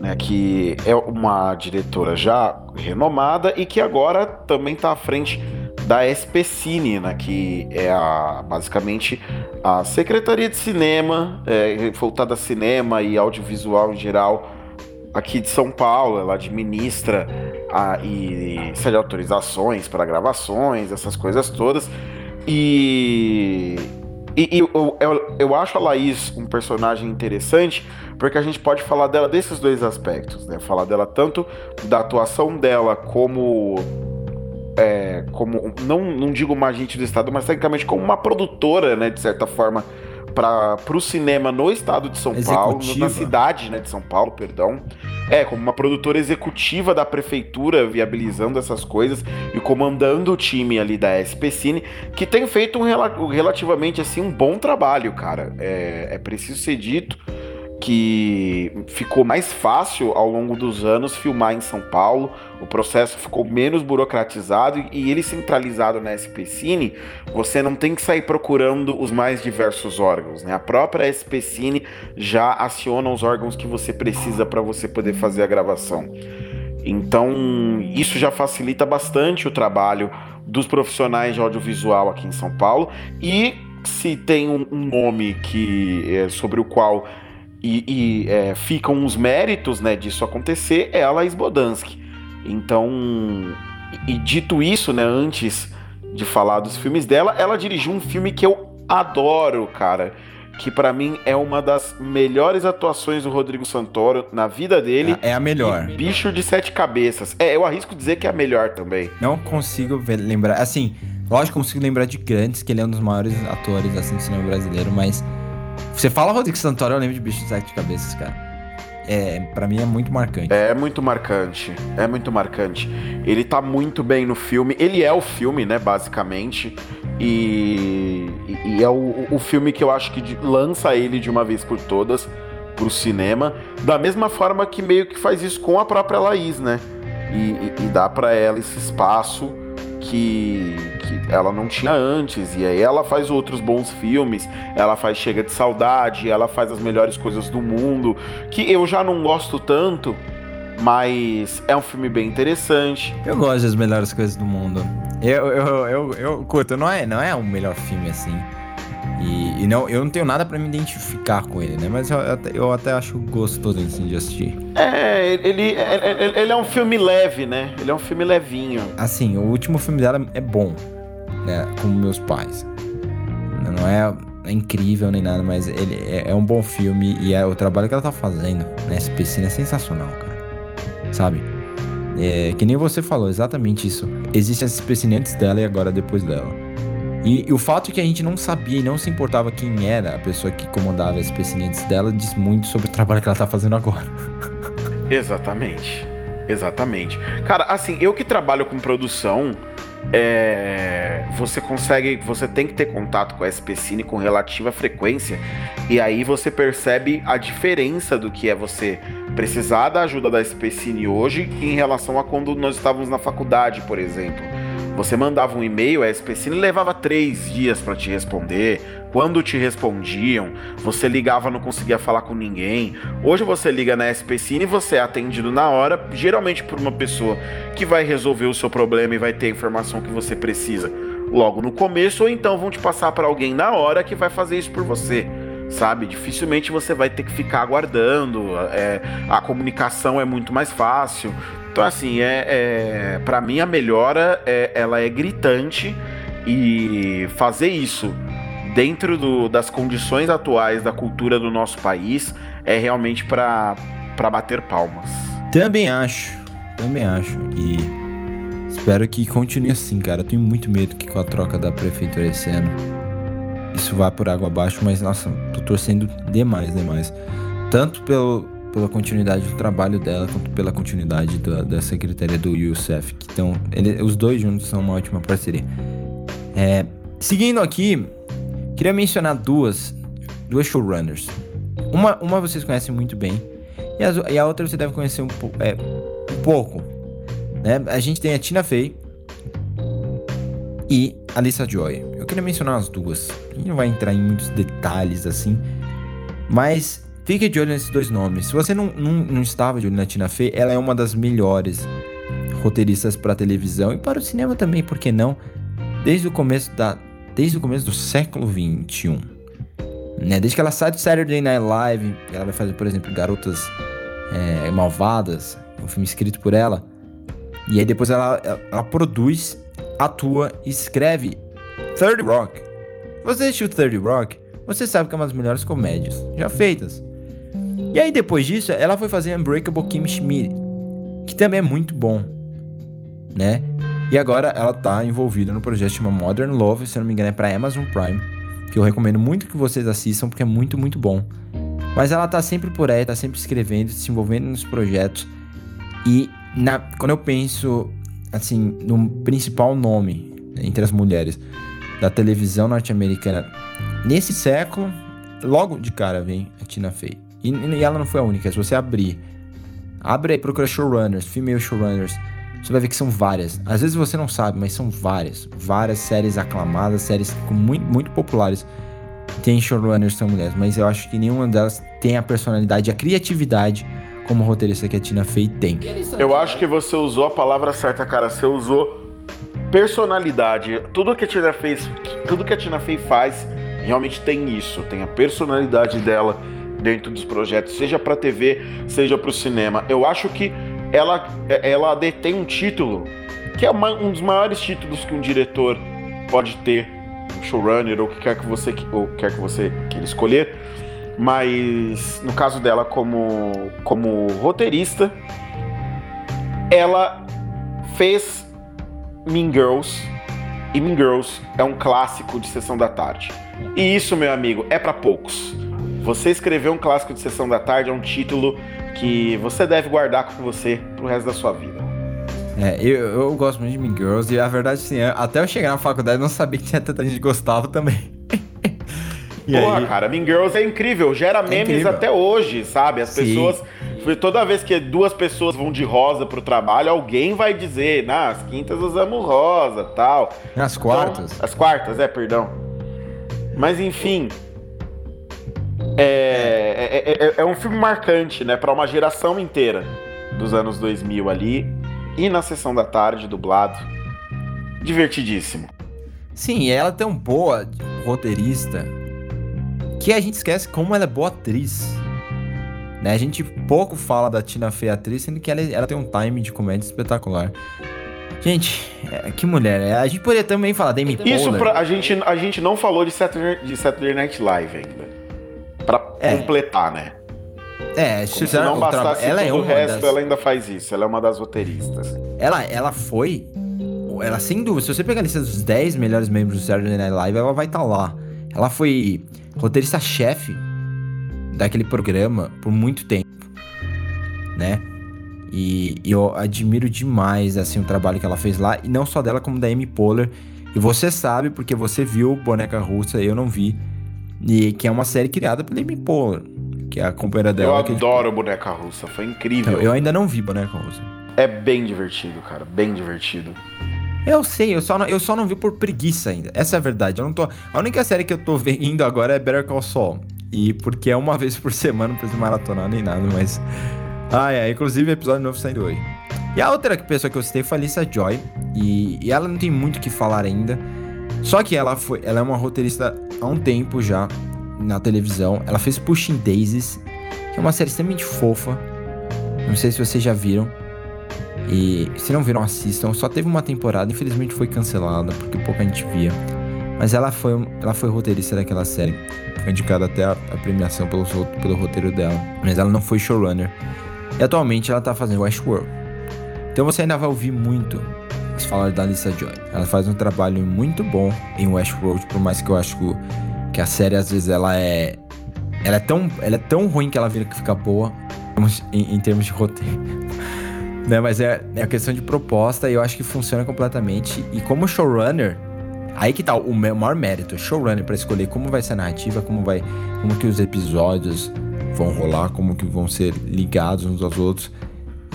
né, que é uma diretora já renomada e que agora também está à frente da SPCine, né, que é a, basicamente a Secretaria de Cinema, é, voltada a cinema e audiovisual em geral aqui de São Paulo. Ela administra a, e cede autorizações para gravações, essas coisas todas. E, e, e eu, eu, eu, acho a Laís um personagem interessante porque a gente pode falar dela desses dois aspectos, né? Falar dela tanto da atuação dela como. É, como não, não digo uma agente do Estado, mas tecnicamente como uma produtora, né? De certa forma, para o cinema no estado de São Executiva. Paulo, na cidade né, de São Paulo, perdão. É, como uma produtora executiva da prefeitura, viabilizando essas coisas e comandando o time ali da SPCine, que tem feito um relativamente assim um bom trabalho, cara. É, é preciso ser dito que ficou mais fácil ao longo dos anos filmar em São Paulo, o processo ficou menos burocratizado e ele centralizado na SPCine, você não tem que sair procurando os mais diversos órgãos, né? A própria SPCine já aciona os órgãos que você precisa para você poder fazer a gravação. Então, isso já facilita bastante o trabalho dos profissionais de audiovisual aqui em São Paulo e se tem um, nome que é, sobre o qual e, e é, ficam os méritos né, disso acontecer é a Laís Bodansky. Então, e dito isso, né, antes de falar dos filmes dela, ela dirigiu um filme que eu adoro, cara, que para mim é uma das melhores atuações do Rodrigo Santoro na vida dele. É a melhor. Bicho de Sete Cabeças. É, eu arrisco dizer que é a melhor também. Não consigo ver, lembrar, assim, lógico, consigo lembrar de Grandes, que ele é um dos maiores atores assim do cinema brasileiro, mas você fala Rodrigo Santoro, eu lembro de Bicho de Sete Cabeças, cara. é, para mim é muito marcante. É muito marcante, é muito marcante. Ele tá muito bem no filme, ele é o filme, né, basicamente, e, e é o, o filme que eu acho que lança ele de uma vez por todas pro cinema, da mesma forma que meio que faz isso com a própria Laís, né? E, e, e dá para ela esse espaço que, que ela não tinha antes. E aí ela faz outros bons filmes, ela faz Chega de Saudade, ela faz as melhores coisas do mundo, que eu já não gosto tanto, mas é um filme bem interessante. Eu gosto das melhores coisas do mundo. Eu, eu, eu, eu curto, não é, não é o melhor filme assim. E, e, não, eu não tenho nada para me identificar com ele, né? Mas eu, eu até acho gostoso assim, de assistir. É, ele, ele, ele é um filme leve, né? Ele é um filme levinho. Assim, o último filme dela é bom, né? Com meus pais. Não é, é incrível nem nada, mas ele é, é, um bom filme e é o trabalho que ela tá fazendo na SPC é sensacional, cara. Sabe? É, que nem você falou, exatamente isso. Existe a SPC antes dela e agora depois dela. E, e, o fato de que a gente não sabia e não se importava quem era a pessoa que comandava esse antes dela diz muito sobre o trabalho que ela tá fazendo agora. Exatamente. Exatamente. Cara, assim, eu que trabalho com produção, é, você consegue, você tem que ter contato com a SPCine com relativa frequência, e aí você percebe a diferença do que é você precisar da ajuda da SPCine hoje em relação a quando nós estávamos na faculdade, por exemplo. Você mandava um e-mail, a SPCine levava três dias para te responder. Quando te respondiam, você ligava não conseguia falar com ninguém. Hoje você liga na SPCine e você é atendido na hora, geralmente por uma pessoa que vai resolver o seu problema e vai ter a informação que você precisa logo no começo, ou então vão te passar para alguém na hora que vai fazer isso por você sabe? Dificilmente você vai ter que ficar aguardando, é, a comunicação é muito mais fácil. Então, assim, é, é para mim a melhora é, ela é gritante e fazer isso dentro do, das condições atuais da cultura do nosso país é realmente para bater palmas. Também acho, também acho. E espero que continue assim, cara. Eu tenho muito medo que com a troca da prefeitura esse ano isso vá por água abaixo, mas nossa, tô torcendo demais, demais. Tanto pelo, pela continuidade do trabalho dela, quanto pela continuidade da, da secretaria do Youssef. Então, os dois juntos são uma ótima parceria. É, seguindo aqui, queria mencionar duas, duas showrunners. Uma, uma vocês conhecem muito bem, e a, e a outra você deve conhecer um, é, um pouco. Né? A gente tem a Tina Fey e a Lisa Joy. Eu queria mencionar as duas. A gente não vai entrar em muitos detalhes assim, mas Fique de olho nesses dois nomes. Se você não, não, não estava de olho na Tina Fey, ela é uma das melhores roteiristas para televisão e para o cinema também, por que não? Desde o começo da desde o começo do século 21. Né? Desde que ela sai do Saturday Night Live, ela vai fazer, por exemplo, Garotas é, Malvadas, um filme escrito por ela. E aí depois ela, ela, ela produz, atua e escreve 30 Rock. Você assistiu 30 Rock? Você sabe que é uma das melhores comédias já feitas. E aí depois disso, ela foi fazer Unbreakable Kim Schmidt, que também é muito bom, né? E agora ela tá envolvida no projeto chamado Modern Love, se não me engano é para Amazon Prime, que eu recomendo muito que vocês assistam porque é muito, muito bom. Mas ela tá sempre por aí, tá sempre escrevendo, se envolvendo nos projetos. E na, quando eu penso assim no principal nome entre as mulheres da televisão norte-americana nesse século, logo de cara vem a Tina Fey. E, e ela não foi a única. Se você abrir, abre aí, procura showrunners, female showrunners, você vai ver que são várias. Às vezes você não sabe, mas são várias. Várias séries aclamadas, séries muito, muito populares. Tem showrunners são mulheres, mas eu acho que nenhuma delas tem a personalidade, a criatividade como roteirista que a Tina Fey tem. Eu acho que você usou a palavra certa, cara. Você usou personalidade. Tudo que a Tina fez, tudo que a Tina Fey faz, realmente tem isso. Tem a personalidade dela dentro dos projetos, seja para TV, seja para o cinema. Eu acho que ela, ela detém um título que é uma, um dos maiores títulos que um diretor pode ter, um showrunner ou o que quer que você ou quer que você queira escolher. Mas no caso dela como como roteirista, ela fez Mean Girls e Mean Girls é um clássico de sessão da tarde. E isso, meu amigo, é para poucos. Você escrever um clássico de sessão da tarde é um título que você deve guardar com você pro resto da sua vida. É, eu, eu gosto muito de Mean Girls e a verdade, sim, até eu chegar na faculdade eu não sabia que tinha tanta gente que gostava também. E Porra, aí? cara, Mean Girls é incrível, gera é memes incrível. até hoje, sabe? As Sim. pessoas. Toda vez que duas pessoas vão de rosa pro trabalho, alguém vai dizer, nas quintas usamos rosa tal. Nas quartas. Então, as quartas, é, perdão. Mas enfim. É, é, é, é um filme marcante, né? Pra uma geração inteira dos anos 2000 ali. E na sessão da tarde, dublado. Divertidíssimo. Sim, ela é tão boa roteirista que a gente esquece como ela é boa atriz. Né? A gente pouco fala da Tina Fey atriz, sendo que ela, ela tem um time de comédia espetacular. Gente, é, que mulher. É, a gente poderia também falar da Amy Isso pra, a, gente, a gente não falou de Saturday, de Saturday Night Live ainda. Pra é. completar, né? É, se, se não bastasse ela é o resto, das... ela ainda faz isso. Ela é uma das roteiristas. Ela, ela foi... Ela, sem dúvida, se você pegar a lista dos 10 melhores membros do Saturday Night Live, ela vai estar tá lá. Ela foi roteirista-chefe daquele programa por muito tempo, né? E, e, eu admiro demais assim o trabalho que ela fez lá e não só dela como da Amy Poehler. E você sabe porque você viu Boneca Russa, eu não vi, e que é uma série criada pela Amy Poehler, que é a companheira dela. Eu adoro Boneca Russa, foi incrível. Então, eu ainda não vi Boneca Russa. É bem divertido, cara, bem divertido. Eu sei, eu só, não, eu só não vi por preguiça ainda. Essa é a verdade. Eu não tô. A única série que eu tô vendo agora é Better Call Saul. E porque é uma vez por semana, não preciso maratonar nem nada, mas. Ah, é. Inclusive, episódio novo saindo hoje. E a outra pessoa que eu citei foi a Lisa Joy. E, e ela não tem muito o que falar ainda. Só que ela foi. Ela é uma roteirista há um tempo já na televisão. Ela fez Pushing Daisies, que é uma série extremamente fofa. Não sei se vocês já viram. E se não viram, assistam. Só teve uma temporada, infelizmente foi cancelada, porque pouca gente via. Mas ela foi, ela foi roteirista daquela série. Foi indicada até a, a premiação pelo, pelo roteiro dela. Mas ela não foi showrunner. E atualmente ela tá fazendo Westworld. Então você ainda vai ouvir muito se falar da Lisa Joy. Ela faz um trabalho muito bom em Westworld, por mais que eu acho que a série às vezes ela é ela é tão, ela é tão ruim que ela vira que fica boa em, em termos de roteiro. Né, mas é, é a questão de proposta e eu acho que funciona completamente. E como showrunner, aí que tá o maior mérito, showrunner para escolher como vai ser a narrativa, como vai, como que os episódios vão rolar, como que vão ser ligados uns aos outros.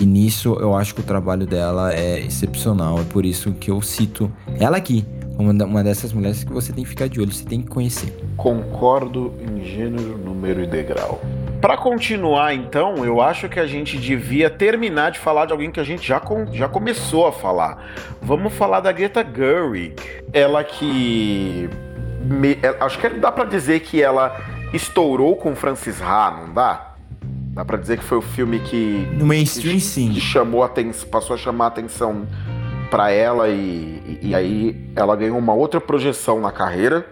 E nisso eu acho que o trabalho dela é excepcional, é por isso que eu cito ela aqui, uma dessas mulheres que você tem que ficar de olho, você tem que conhecer. Concordo em gênero, número e degrau. Para continuar, então, eu acho que a gente devia terminar de falar de alguém que a gente já, com, já começou a falar. Vamos falar da Greta Gerwig. Ela que. Me, é, acho que dá para dizer que ela estourou com Francis Ha, não dá? Dá pra dizer que foi o filme que. No mainstream, que, sim. Que chamou atenção, passou a chamar a atenção para ela e, e, e aí ela ganhou uma outra projeção na carreira.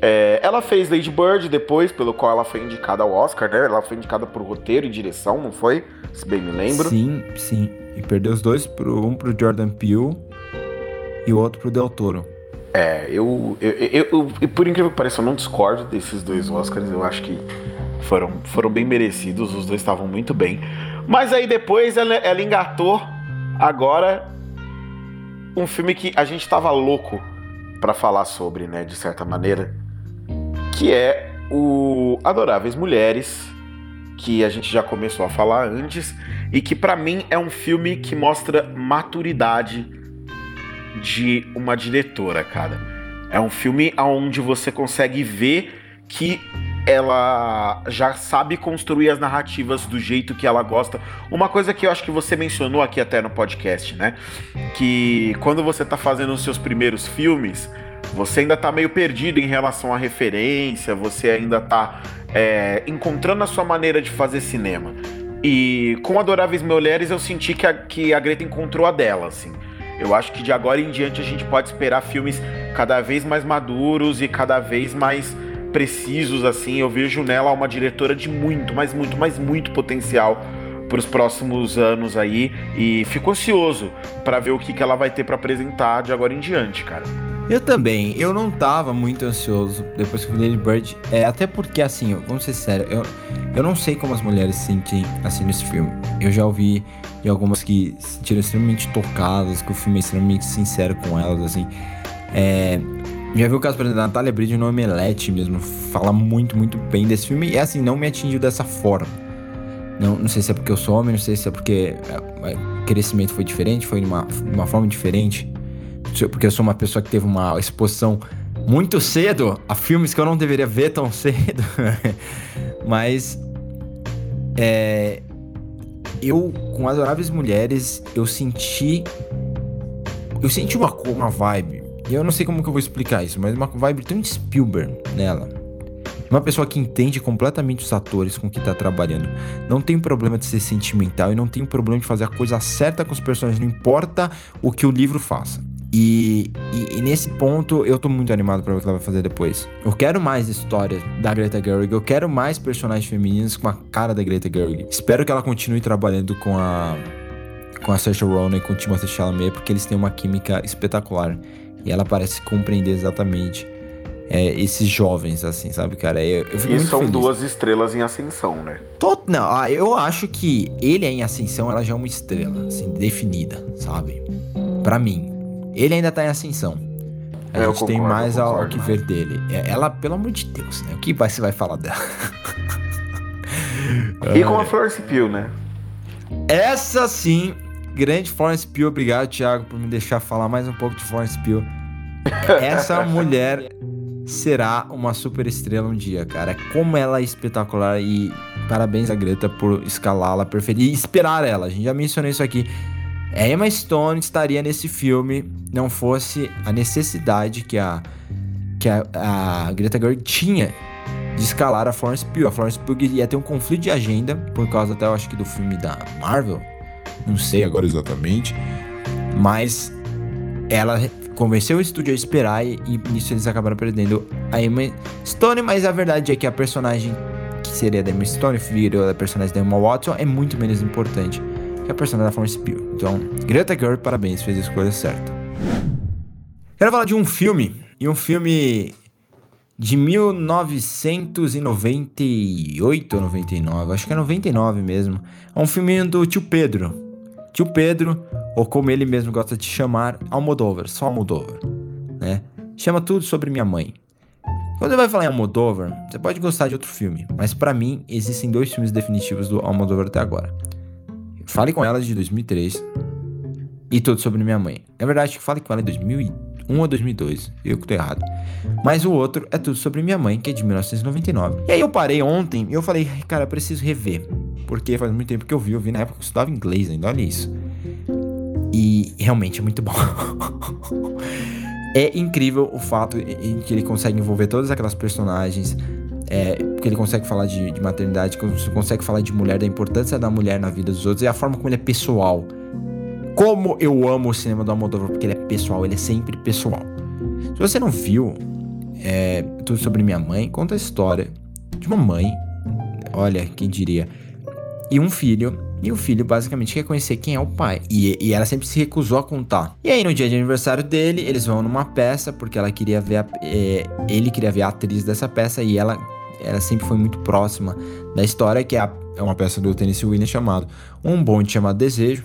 É, ela fez Lady Bird depois, pelo qual ela foi indicada ao Oscar, né? Ela foi indicada por roteiro e direção, não foi? Se bem me lembro. Sim, sim. E perdeu os dois, pro, um pro Jordan Peele e o outro pro Del Toro. É, eu, eu, eu, eu, por incrível que pareça, eu não discordo desses dois Oscars. Eu acho que foram, foram bem merecidos, os dois estavam muito bem. Mas aí depois ela, ela engatou agora um filme que a gente tava louco para falar sobre, né, de certa maneira que é o Adoráveis Mulheres, que a gente já começou a falar antes e que para mim é um filme que mostra maturidade de uma diretora, cara. É um filme onde você consegue ver que ela já sabe construir as narrativas do jeito que ela gosta. Uma coisa que eu acho que você mencionou aqui até no podcast, né? Que quando você tá fazendo os seus primeiros filmes, você ainda está meio perdido em relação à referência, você ainda está é, encontrando a sua maneira de fazer cinema. E com Adoráveis Mulheres eu senti que a, que a Greta encontrou a dela, assim. Eu acho que de agora em diante a gente pode esperar filmes cada vez mais maduros e cada vez mais precisos, assim. Eu vejo nela uma diretora de muito, mas muito, mas muito potencial para os próximos anos aí e fico ansioso para ver o que, que ela vai ter para apresentar de agora em diante, cara. Eu também. Eu não tava muito ansioso depois que eu vi Lady Bird. É, até porque, assim, vamos ser sérios, eu, eu não sei como as mulheres se sentem assim nesse filme. Eu já ouvi de algumas que se sentiram extremamente tocadas, que o filme é extremamente sincero com elas, assim. É, já vi o caso, por exemplo, da Natália Bridge no Omelete mesmo. Fala muito, muito bem desse filme. E assim, não me atingiu dessa forma. Não, não sei se é porque eu sou homem, não sei se é porque é, é, o crescimento foi diferente, foi de uma, uma forma diferente porque eu sou uma pessoa que teve uma exposição muito cedo a filmes que eu não deveria ver tão cedo. Mas é, eu com Adoráveis Mulheres eu senti eu senti uma uma vibe. E eu não sei como que eu vou explicar isso, mas uma vibe tão Spielberg nela. Uma pessoa que entende completamente os atores com que tá trabalhando. Não tem problema de ser sentimental e não tem problema de fazer a coisa certa com os personagens, não importa o que o livro faça. E, e, e, nesse ponto eu tô muito animado para ver o que ela vai fazer depois. Eu quero mais história da Greta Gerwig, eu quero mais personagens femininos com a cara da Greta Gerwig. Espero que ela continue trabalhando com a com a Saoirse Ronan e com o Timothée Chalamet, porque eles têm uma química espetacular. E ela parece compreender exatamente é, esses jovens, assim, sabe, cara? Eu, eu e são feliz. duas estrelas em ascensão, né? Tô, não, ah, eu acho que ele é em ascensão, ela já é uma estrela, assim, definida, sabe? Para mim. Ele ainda tá em ascensão. A é, gente concordo, tem mais ao que ver dele. É, ela, pelo amor de Deus, né? O que você vai falar dela? e com a Florence Pugh, né? Essa sim, grande Florence Pugh. Obrigado, Thiago, por me deixar falar mais um pouco de Florence Pugh. Essa mulher será uma super estrela um dia, cara. Como ela é espetacular e parabéns a Greta por escalá-la perfeita e esperar ela. A gente já mencionou isso aqui. A Emma Stone estaria nesse filme não fosse a necessidade que a, que a, a Greta Gerwig tinha de escalar a Florence Pugh. A Florence Pugh ia ter um conflito de agenda, por causa até, eu acho que, do filme da Marvel. Não sei agora exatamente. Mas ela convenceu o estúdio a esperar e, e nisso eles acabaram perdendo a Emma Stone. Mas a verdade é que a personagem que seria da Emma Stone, virou a personagem da Emma Watson, é muito menos importante que a personagem da Florence Pugh. Então, Greta Gerwig, parabéns, fez a escolha certa. Quero falar de um filme, e um filme de 1998 ou 99, acho que é 99 mesmo. É um filme do Tio Pedro. Tio Pedro, ou como ele mesmo gosta de chamar, Almodóvar, só Almodóvar, né? Chama tudo sobre minha mãe. Quando você vai falar em Almodóvar, você pode gostar de outro filme, mas para mim existem dois filmes definitivos do Almodóvar até agora. Fale com ela de 2003 e Tudo Sobre Minha Mãe. Na verdade, Fale com ela de 2001 ou 2002, eu que tô errado. Mas o outro é Tudo Sobre Minha Mãe, que é de 1999. E aí eu parei ontem e eu falei, cara, preciso rever. Porque faz muito tempo que eu vi, eu vi na época que eu estudava inglês ainda, olha isso. E realmente é muito bom. é incrível o fato em que ele consegue envolver todas aquelas personagens é, porque ele consegue falar de, de maternidade, consegue falar de mulher, da importância da mulher na vida dos outros e a forma como ele é pessoal. Como eu amo o cinema do Almodóvar, porque ele é pessoal, ele é sempre pessoal. Se você não viu é, tudo sobre minha mãe, conta a história de uma mãe, olha, quem diria, e um filho e o filho basicamente quer conhecer quem é o pai. E, e, ela sempre se recusou a contar. E aí, no dia de aniversário dele, eles vão numa peça, porque ela queria ver a, é, ele queria ver a atriz dessa peça e ela ela sempre foi muito próxima da história, que é, a, é uma peça do Tennessee Williams chamado Um Bonde Chamado Desejo.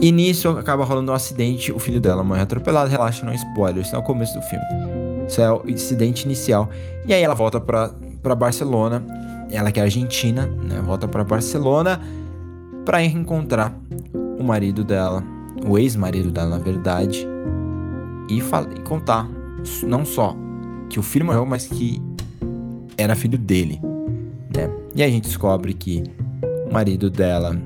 E nisso acaba rolando um acidente, o filho dela morre atropelado, relaxa, não é spoiler, isso é o começo do filme. Isso é o incidente inicial. E aí ela volta pra Barcelona, ela que é argentina, né? Volta pra Barcelona pra encontrar o marido dela, o ex-marido dela, na verdade, e, e contar não só que o filho morreu, mas que era filho dele, né? E a gente descobre que o marido dela,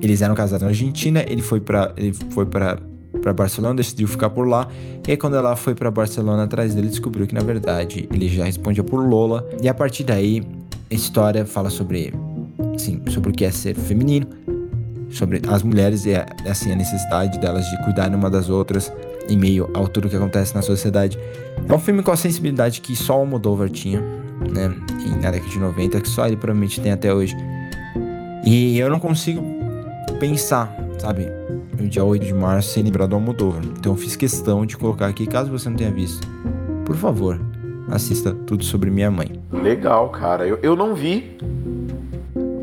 eles eram casados na Argentina, ele foi para ele foi para para Barcelona, decidiu ficar por lá. E aí, quando ela foi para Barcelona atrás dele, descobriu que na verdade ele já respondia por Lola. E a partir daí, a história fala sobre, assim, sobre o que é ser feminino, sobre as mulheres e assim a necessidade delas de cuidar uma das outras em meio ao tudo que acontece na sociedade. É um filme com a sensibilidade que só o Moldova tinha né? Na década de 90, que só ele provavelmente tem até hoje. E eu não consigo pensar, sabe? no dia 8 de março sem lembrar do Almodóvar. Então eu fiz questão de colocar aqui, caso você não tenha visto. Por favor, assista tudo sobre minha mãe. Legal, cara. Eu, eu não vi,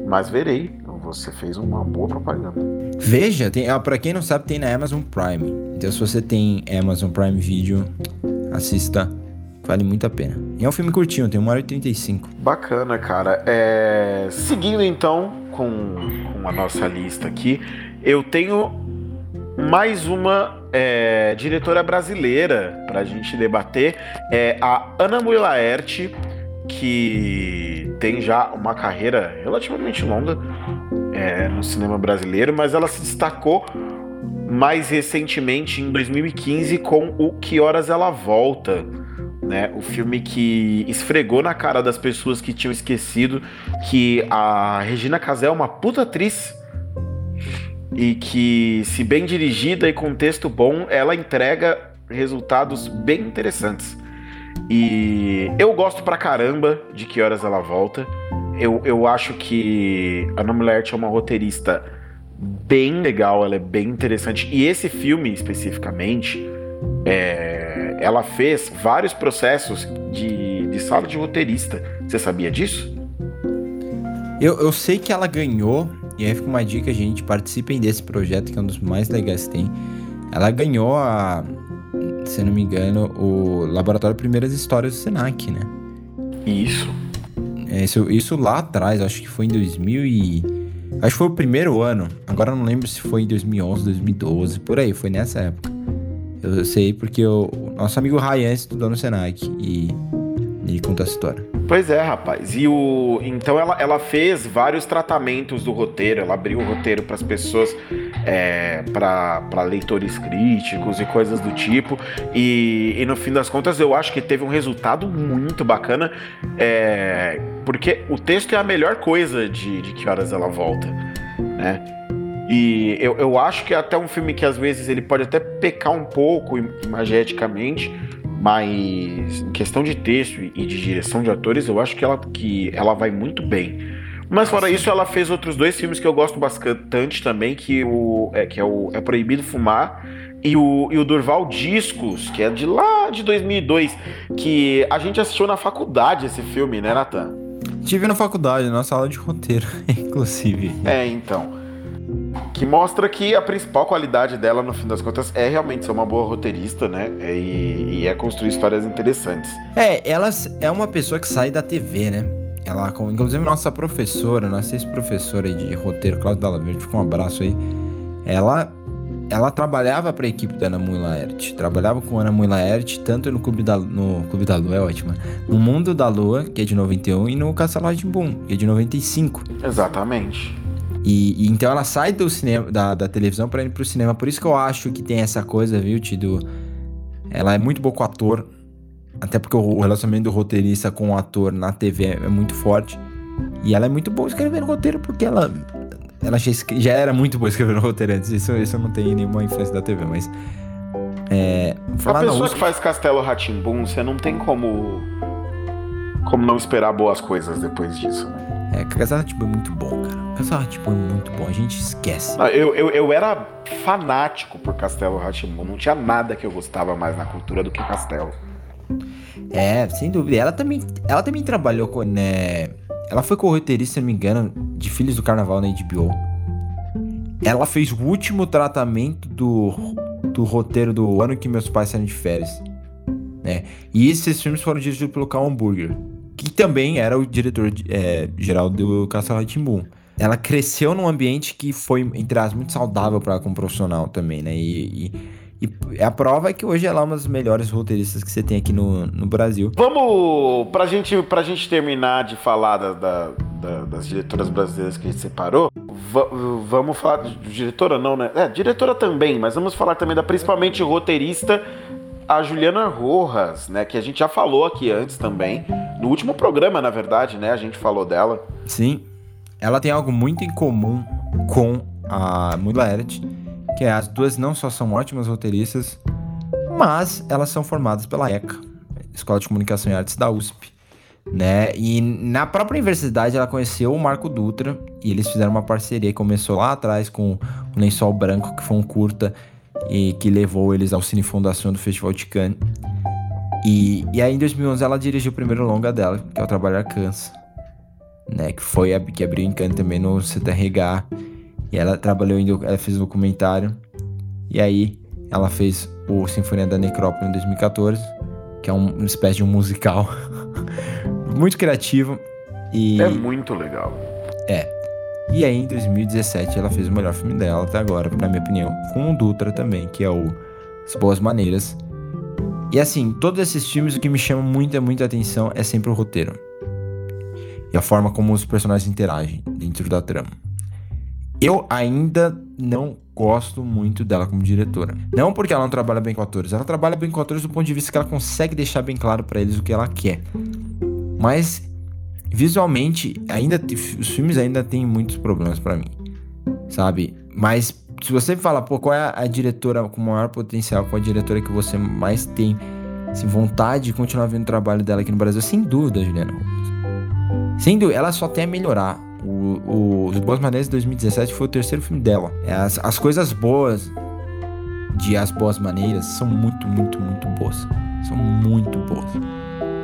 mas verei. Você fez uma boa propaganda. Veja, tem, ah, pra quem não sabe, tem na Amazon Prime. Então se você tem Amazon Prime Video, assista. Vale muito a pena. E é um filme curtinho, tem 1 hora e 35. Bacana, cara. É... Seguindo então com, com a nossa lista aqui, eu tenho mais uma é, diretora brasileira pra gente debater. É a Ana Mui Laerte, que tem já uma carreira relativamente longa é, no cinema brasileiro, mas ela se destacou mais recentemente em 2015 com o Que Horas Ela Volta. Né, o filme que esfregou na cara das pessoas que tinham esquecido que a Regina Casé é uma puta atriz e que, se bem dirigida e com texto bom, ela entrega resultados bem interessantes. E eu gosto pra caramba de Que Horas Ela Volta. Eu, eu acho que a Ana Mulher é uma roteirista bem legal, ela é bem interessante. E esse filme, especificamente, é, ela fez vários processos de, de sala de roteirista. Você sabia disso? Eu, eu sei que ela ganhou, e aí fica uma dica, gente, participem desse projeto, que é um dos mais legais que tem. Ela ganhou a, se não me engano, o Laboratório Primeiras Histórias do Senac, né? Isso. É, isso, isso lá atrás, acho que foi em 2000 e... Acho que foi o primeiro ano. Agora não lembro se foi em 2011, 2012, por aí, foi nessa época. Eu sei porque o nosso amigo Ryan estudou no Senac e ele conta a história. Pois é, rapaz. E o então ela, ela fez vários tratamentos do roteiro. Ela abriu o roteiro para as pessoas, é, para leitores críticos e coisas do tipo. E, e, no fim das contas, eu acho que teve um resultado muito bacana, é, porque o texto é a melhor coisa de, de que horas ela volta, né? E eu, eu acho que é até um filme que às vezes ele pode até pecar um pouco imageticamente, mas em questão de texto e de direção de atores, eu acho que ela, que ela vai muito bem. Mas fora isso, ela fez outros dois filmes que eu gosto bastante também, que, o, é, que é o É Proibido Fumar e o, e o Durval Discos, que é de lá de 2002, que a gente assistiu na faculdade esse filme, né, Natan? Tive na faculdade, na sala de roteiro, inclusive. É, então. Que mostra que a principal qualidade dela, no fim das contas, é realmente ser uma boa roteirista, né? É, e, e é construir histórias interessantes. É, ela é uma pessoa que sai da TV, né? Ela, inclusive, nossa professora, nossa ex-professora de roteiro, Cláudia Dalla Verde, fica um abraço aí. Ela, ela trabalhava para a equipe da Ana Mui Laerte. Trabalhava com a Ana Mui Laerte, tanto no Clube da, no Clube da Lua, é ótima. No Mundo da Lua, que é de 91, e no Castelo Boom, que é de 95. Exatamente. E, e, então ela sai do cinema, da, da televisão para ir pro cinema. Por isso que eu acho que tem essa coisa, viu, Tido? Ela é muito boa com o ator. Até porque o relacionamento do roteirista com o ator na TV é muito forte. E ela é muito boa escrevendo roteiro porque ela. Ela já, já era muito boa escrevendo roteiro antes. Isso, isso não tem nenhuma influência da TV, mas. É, a pessoa que faz Castelo Ratimbum, você não tem como. Como não esperar boas coisas depois disso, né? É, Castelo Ratimbum é muito bom, cara. Castelo Ratimbum é muito bom, a gente esquece. Ah, eu, eu, eu era fanático por Castelo Ratimbum. Não tinha nada que eu gostava mais na cultura do que Castelo. É, sem dúvida. Ela também, ela também trabalhou com. Né, ela foi co-roteirista, se não me engano, de Filhos do Carnaval na HBO. Ela fez o último tratamento do, do roteiro do ano que meus pais saíram de férias. Né? E esses filmes foram dirigidos pelo Carl Hamburger que também era o diretor é, geral do Castelo Timbu. Ela cresceu num ambiente que foi, entre as muito saudável para como profissional também, né? E, e, e, a prova é que hoje ela é uma das melhores roteiristas que você tem aqui no, no Brasil. Vamos, pra gente, pra gente terminar de falar da, da, da, das diretoras brasileiras que a gente separou, vamos falar de diretora não, né? É, diretora também, mas vamos falar também da principalmente roteirista a Juliana Rojas, né, que a gente já falou aqui antes também. No último programa, na verdade, né, a gente falou dela. Sim. Ela tem algo muito em comum com a Mula Eret, que é as duas não só são ótimas roteiristas, mas elas são formadas pela ECA, Escola de Comunicação e Artes da USP. né? E na própria universidade ela conheceu o Marco Dutra e eles fizeram uma parceria que começou lá atrás com o Lençol Branco, que foi um curta e que levou eles ao Cine Fundação do Festival de Cannes. E, e aí em 2011 ela dirigiu o primeiro longa dela, que é o Trabalho Alcança, né? Que foi a, que abriu em Cannes também no CTRH. E ela trabalhou, em, ela fez um documentário. E aí ela fez o Sinfonia da Necrópole em 2014, que é um, uma espécie de um musical muito criativo. E... É muito legal. É. E aí, em 2017, ela fez o melhor filme dela até agora, na minha opinião, com o Dutra também, que é o As Boas Maneiras. E assim, todos esses filmes, o que me chama muita, muita atenção é sempre o roteiro. E a forma como os personagens interagem dentro da trama. Eu ainda não gosto muito dela como diretora. Não porque ela não trabalha bem com atores, ela trabalha bem com atores do ponto de vista que ela consegue deixar bem claro para eles o que ela quer. Mas visualmente, ainda os filmes ainda têm muitos problemas para mim, sabe? Mas se você fala, pô, qual é a diretora com maior potencial, qual é a diretora que você mais tem assim, vontade de continuar vendo o trabalho dela aqui no Brasil, sem dúvida, Juliana Sem dúvida, ela só tem a melhorar. O, o, Os Boas Maneiras de 2017 foi o terceiro filme dela. É, as, as coisas boas de As Boas Maneiras são muito, muito, muito boas. São muito boas.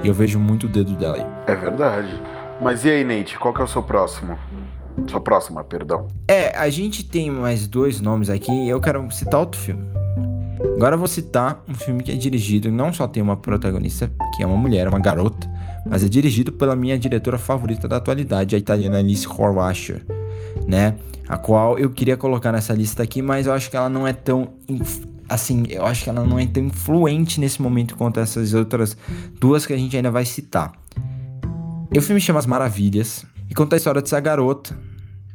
E eu vejo muito o dedo dela aí. É verdade. Mas e aí, Nate, qual que é o seu próximo? Sua próxima, perdão. É, a gente tem mais dois nomes aqui e eu quero citar outro filme. Agora eu vou citar um filme que é dirigido, não só tem uma protagonista, que é uma mulher, uma garota, mas é dirigido pela minha diretora favorita da atualidade, a italiana Alice Horwacher, né? A qual eu queria colocar nessa lista aqui, mas eu acho que ela não é tão assim, eu acho que ela não é tão influente nesse momento quanto essas outras duas que a gente ainda vai citar. O filme chama As Maravilhas e conta a história dessa garota,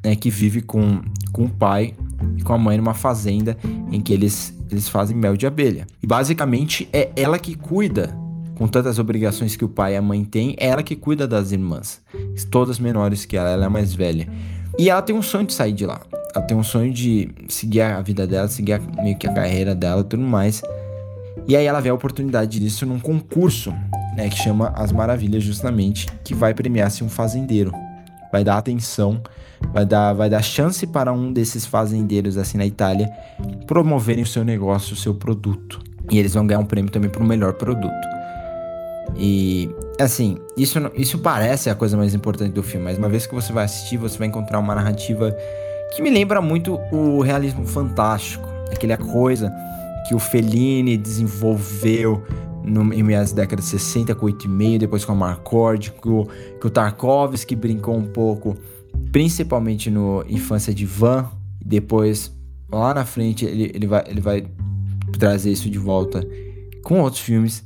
né, que vive com, com o pai e com a mãe numa fazenda em que eles, eles fazem mel de abelha. E basicamente é ela que cuida, com tantas obrigações que o pai e a mãe têm, é ela que cuida das irmãs, todas menores que ela, ela é mais velha. E ela tem um sonho de sair de lá. Ela tem um sonho de seguir a vida dela, seguir a, meio que a carreira dela e tudo mais. E aí ela vê a oportunidade disso num concurso, né, que chama As Maravilhas, justamente, que vai premiar-se um fazendeiro. Vai dar atenção, vai dar, vai dar chance para um desses fazendeiros assim na Itália promoverem o seu negócio, o seu produto. E eles vão ganhar um prêmio também para o melhor produto. E assim, isso, isso parece a coisa mais importante do filme, mas uma vez que você vai assistir, você vai encontrar uma narrativa que me lembra muito o realismo fantástico, aquela coisa que o Fellini desenvolveu no, em meias décadas de 60 com o 8,5, depois com a Marcord, que o, que o Tarkovsky brincou um pouco, principalmente no Infância de Van, depois lá na frente ele, ele, vai, ele vai trazer isso de volta com outros filmes,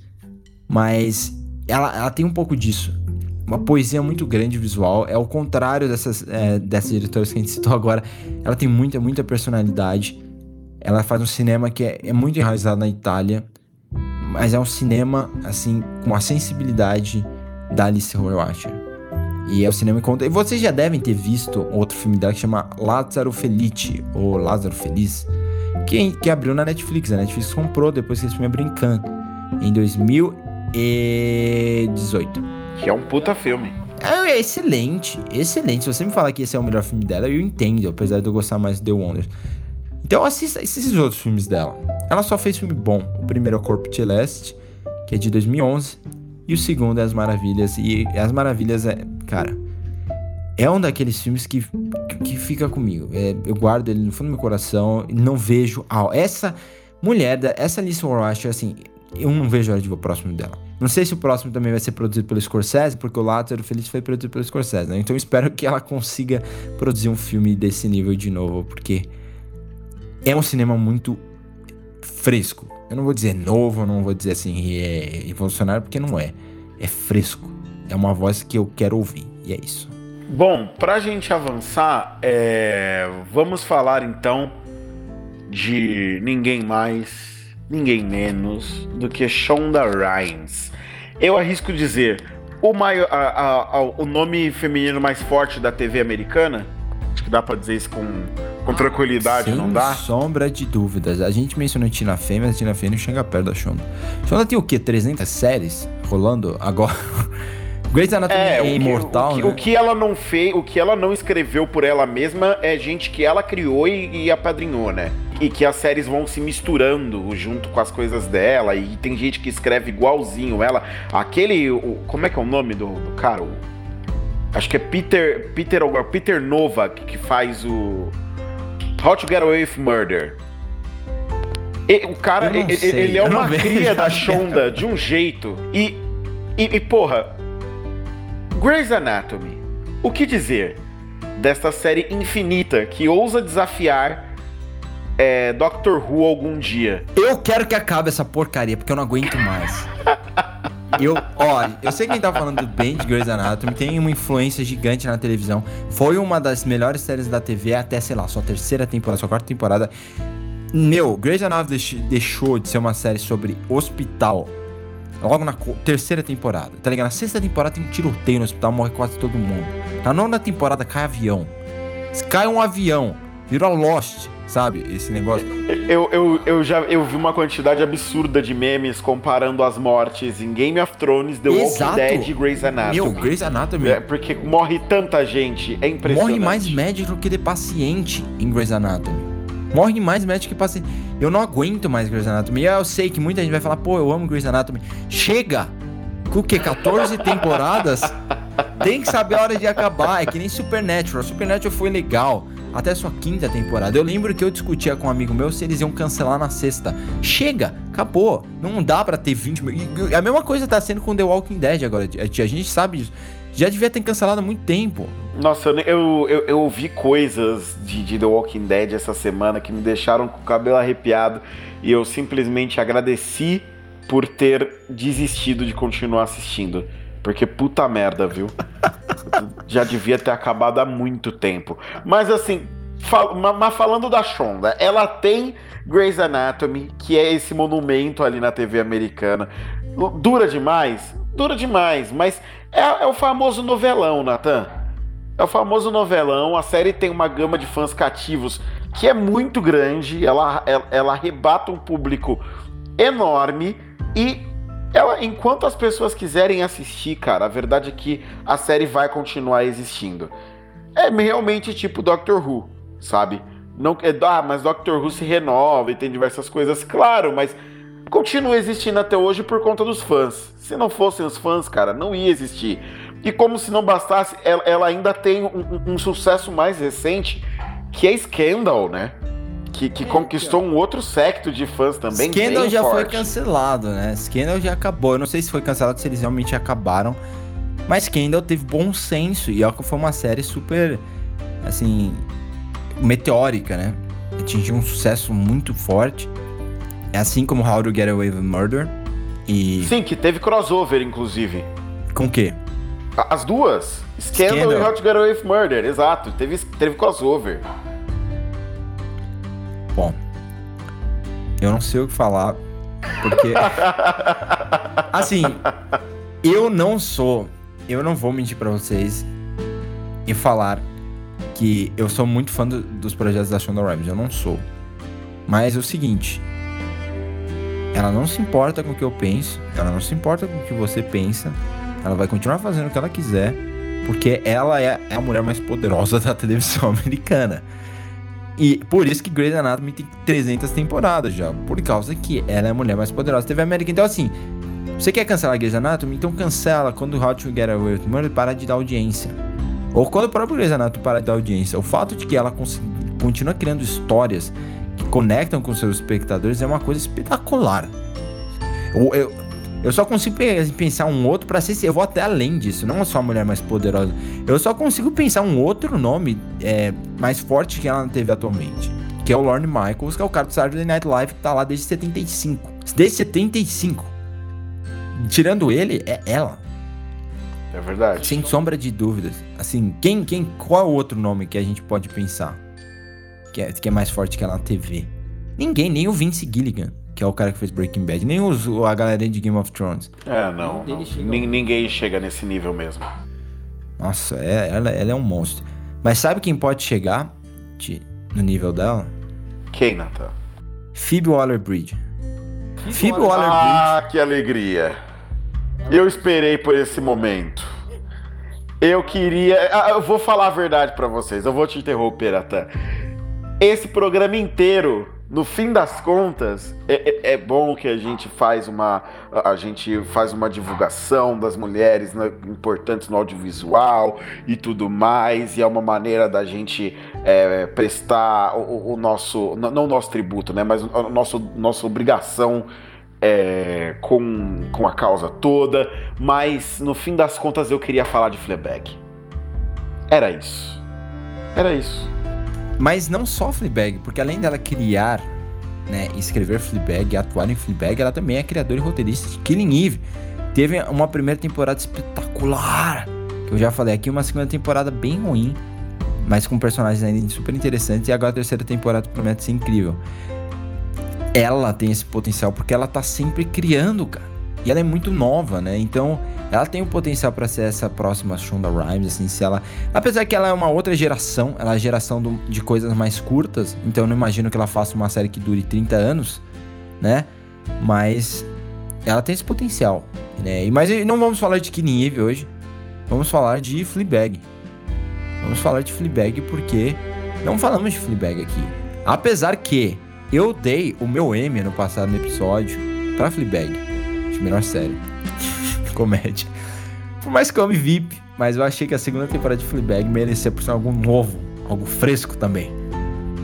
mas ela, ela tem um pouco disso uma poesia muito grande visual. É o contrário dessas, é, dessas diretoras que a gente citou agora. Ela tem muita, muita personalidade. Ela faz um cinema que é, é muito enraizado na Itália, mas é um cinema, assim, com a sensibilidade da Alice Rohrwacher. E é o cinema que conta. E vocês já devem ter visto outro filme dela que chama Lázaro Felice, ou Lázaro Feliz, que, que abriu na Netflix. A Netflix comprou depois que esse filme abriu em Cannes, em 2018. Que é um puta filme. É, é, excelente, excelente. Se você me falar que esse é o melhor filme dela, eu entendo, apesar de eu gostar mais de The Wonder. Então assista esses outros filmes dela. Ela só fez filme bom. O primeiro é o Corpo Celeste, que é de 2011, e o segundo é As Maravilhas. E As Maravilhas é, cara, é um daqueles filmes que, que, fica comigo. É, eu guardo ele no fundo do meu coração não vejo. Ah, essa mulher, essa Alice Warwash, assim, eu não vejo a hora de ver o próximo dela. Não sei se o próximo também vai ser produzido pelo Scorsese, porque o Lázaro Feliz foi produzido pelo Scorsese, né? Então espero que ela consiga produzir um filme desse nível de novo, porque é um cinema muito fresco. Eu não vou dizer novo, não vou dizer assim, é revolucionário, porque não é. É fresco. É uma voz que eu quero ouvir, e é isso. Bom, pra gente avançar, é... vamos falar então de ninguém mais ninguém menos do que Shonda Rhimes. Eu arrisco dizer o, maior, a, a, a, o nome feminino mais forte da TV americana. Acho que dá pra dizer isso com, com tranquilidade, Sem não dá? sombra de dúvidas. A gente mencionou Tina Fey, mas a Tina Fey não chega perto da Shonda. Shonda tem o quê? 300 séries rolando agora? Grey's Anatomy é, É, o que- imortal, o que, né? o que ela não fez, o que ela não escreveu por ela mesma é gente que ela criou e, e apadrinhou, né? E que as séries vão se misturando junto com as coisas dela. E tem gente que escreve igualzinho ela. Aquele. o- como é que é o nome do, do cara? O- acho que é Peter. Peter, Peter Novak que faz o. How to Get Away with Murder. E- o cara, ele, ele é uma cria da Shonda de um jeito. E, e, e, porra, Grey's Anatomy. O que dizer desta série infinita que ousa desafiar é, Doctor Who algum dia? Eu quero que acabe essa porcaria, porque eu não aguento mais. Eu, ó, eu sei que a gente tá falando bem de Grey's Anatomy, tem uma influência gigante na televisão. Foi uma das melhores séries da TV até, sei lá, sua terceira temporada, sua quarta temporada. Meu, Grey's Anatomy deix- deixou de ser uma série sobre hospital logo na terceira temporada, tá ligado? Na sexta temporada tem um tiroteio no hospital, morre quase todo mundo. Na nona temporada cai avião. Cai um avião, vira Lost, sabe? Esse negócio. Eu, eu, eu já eu vi uma quantidade absurda de memes comparando as mortes em Game of Thrones, The Exato. Walking Dead e Grey's Anatomy. Meu, Grey's Anatomy É, porque morre tanta gente, é impressionante. Morre mais médico que de paciente em Grey's Anatomy. Morre mais médico que paciente. Eu não aguento mais Grey's Anatomy. E eu sei que muita gente vai falar, pô, eu amo Grey's Anatomy. Chega! Com o quê? 14 temporadas? Tem que saber a hora de acabar. É que nem Supernatural. Supernatural foi legal. Até sua quinta temporada. Eu lembro que eu discutia com um amigo meu se eles iam cancelar na sexta. Chega! Acabou. Não dá pra ter 20 mil. A mesma coisa tá sendo com The Walking Dead agora. A gente sabe disso. Já devia ter cancelado há muito tempo. Nossa, eu, eu, eu, ouvi coisas de, de The Walking Dead essa semana que me deixaram com o cabelo arrepiado e eu simplesmente agradeci por ter desistido de continuar assistindo. Porque puta merda, viu? Já devia ter acabado há muito tempo. Mas assim, fal- ma- mas falando da Shonda, ela tem Grey's Anatomy, que é esse monumento ali na TV americana. Dura demais? Dura demais, mas é, é o famoso novelão, Nathan. É o famoso novelão. A série tem uma gama de fãs cativos que é muito grande. Ela, ela, ela arrebata um público enorme. E ela, enquanto as pessoas quiserem assistir, cara, a verdade é que a série vai continuar existindo. É realmente tipo Doctor Who, sabe? Não, é, ah, mas Doctor Who se renova e tem diversas coisas, claro, mas continua existindo até hoje por conta dos fãs. Se não fossem os fãs, cara, não ia existir. E como se não bastasse, ela, ela ainda tem um, um- sucesso mais recente, que é Scandal, né? Que, que conquistou um outro secto de fãs também. Scandal bem já foi forte. cancelado, né? Scandal já acabou. Eu não sei se foi cancelado, se eles realmente acabaram. Mas Scandal teve bom senso. E que foi uma série super, assim, meteórica, né? Atingiu um sucesso muito forte. É assim como How to Get Away with Murder. E Sim, que teve crossover, inclusive. com o quê? As duas. Scandal, Scandal. e How to Get Away with Murder, exato. Teve, teve crossover. Bom, eu não sei o que falar, porque. assim, eu não sou. Eu não vou mentir pra vocês e falar que eu sou muito fã do- dos projetos da Shonda Rhimes. Eu não sou. Mas é o seguinte. Ela não se importa com o que eu penso, ela não se importa com o que você pensa, ela vai continuar fazendo o que ela quiser, porque ela é a mulher mais poderosa da televisão americana. E por isso que Grey's Anatomy tem 300 temporadas já. Por causa que ela é a mulher mais poderosa da TV América. Então, assim, você quer cancelar Grey's Anatomy? Então cancela quando How to Get Away with Murder parar de dar audiência. Ou quando o próprio Grey's Anatomy parar de dar audiência. O fato de que ela continua criando histórias que conectam com seus espectadores é uma coisa espetacular. Eu, eu, eu só consigo pe- pensar um outro pra ser. Eu vou até além disso, não só a mulher mais poderosa. Eu só consigo pensar um outro nome é, mais forte que ela TV atualmente. Que é o Lorne Michaels, que é o cara do Saturday Night Live que tá lá desde 75. Desde 75. Tirando ele, é ela. É verdade. Sem sombra de dúvidas. Assim, quem, quem, qual é o outro nome que a gente pode pensar? Que é, que é mais forte que ela na TV? Ninguém, nem o Vince Gilligan, que é o cara que fez Breaking Bad, nem os, a galera de Game of Thrones. É, não. não. Nin- Ninguém chega nesse nível mesmo. Nossa, é- ela, ela é um monstro. Mas sabe quem pode chegar de- no nível dela? Quem, Nathan? Phoebe Waller-Bridge. Phoebe Waller-Bridge. Ah, que alegria. Eu esperei por esse momento. Eu queria. ah, Eu vou falar a verdade pra vocês, eu vou te interromper, até. Esse programa inteiro, no fim das contas, é, é- é bom que a gente faz uma. A gente faz uma divulgação das mulheres né, importantes no audiovisual e tudo mais. E é uma maneira da gente é, prestar o, o- o nosso. Não o nosso tributo, né? Mas a nosso, nossa obrigação é, com, com a causa toda, mas no fim das contas eu queria falar de Fleabag. Era isso. Era isso. Mas não só Fleabag, porque além dela criar, né, escrever Fleabag atuar em Fleabag, ela também é criadora e roteirista de Killing Eve. Teve uma primeira temporada espetacular, que eu já falei aqui, uma segunda temporada bem ruim, mas com personagens ainda super interessantes, e agora a terceira temporada promete ser incrível. Ela tem esse potencial porque ela tá sempre criando, cara. E ela é muito nova, né? Então, ela tem o potencial pra ser essa próxima Shonda Rhimes, assim, se ela... Apesar que ela é uma outra geração, ela é a geração do- de coisas mais curtas, então eu não imagino que ela faça uma série que dure 30 anos, né? Mas ela tem esse potencial, né? Mas não vamos falar de Killing Eve hoje, vamos falar de Fleabag. Vamos falar de Fleabag porque não falamos de Fleabag aqui. Apesar que eu dei o meu M no passado no episódio pra Fleabag, melhor série. Comédia. Por mais que eu ame VIP, mas eu achei que a segunda temporada de Fleabag merecia por ser algo novo, algo fresco também.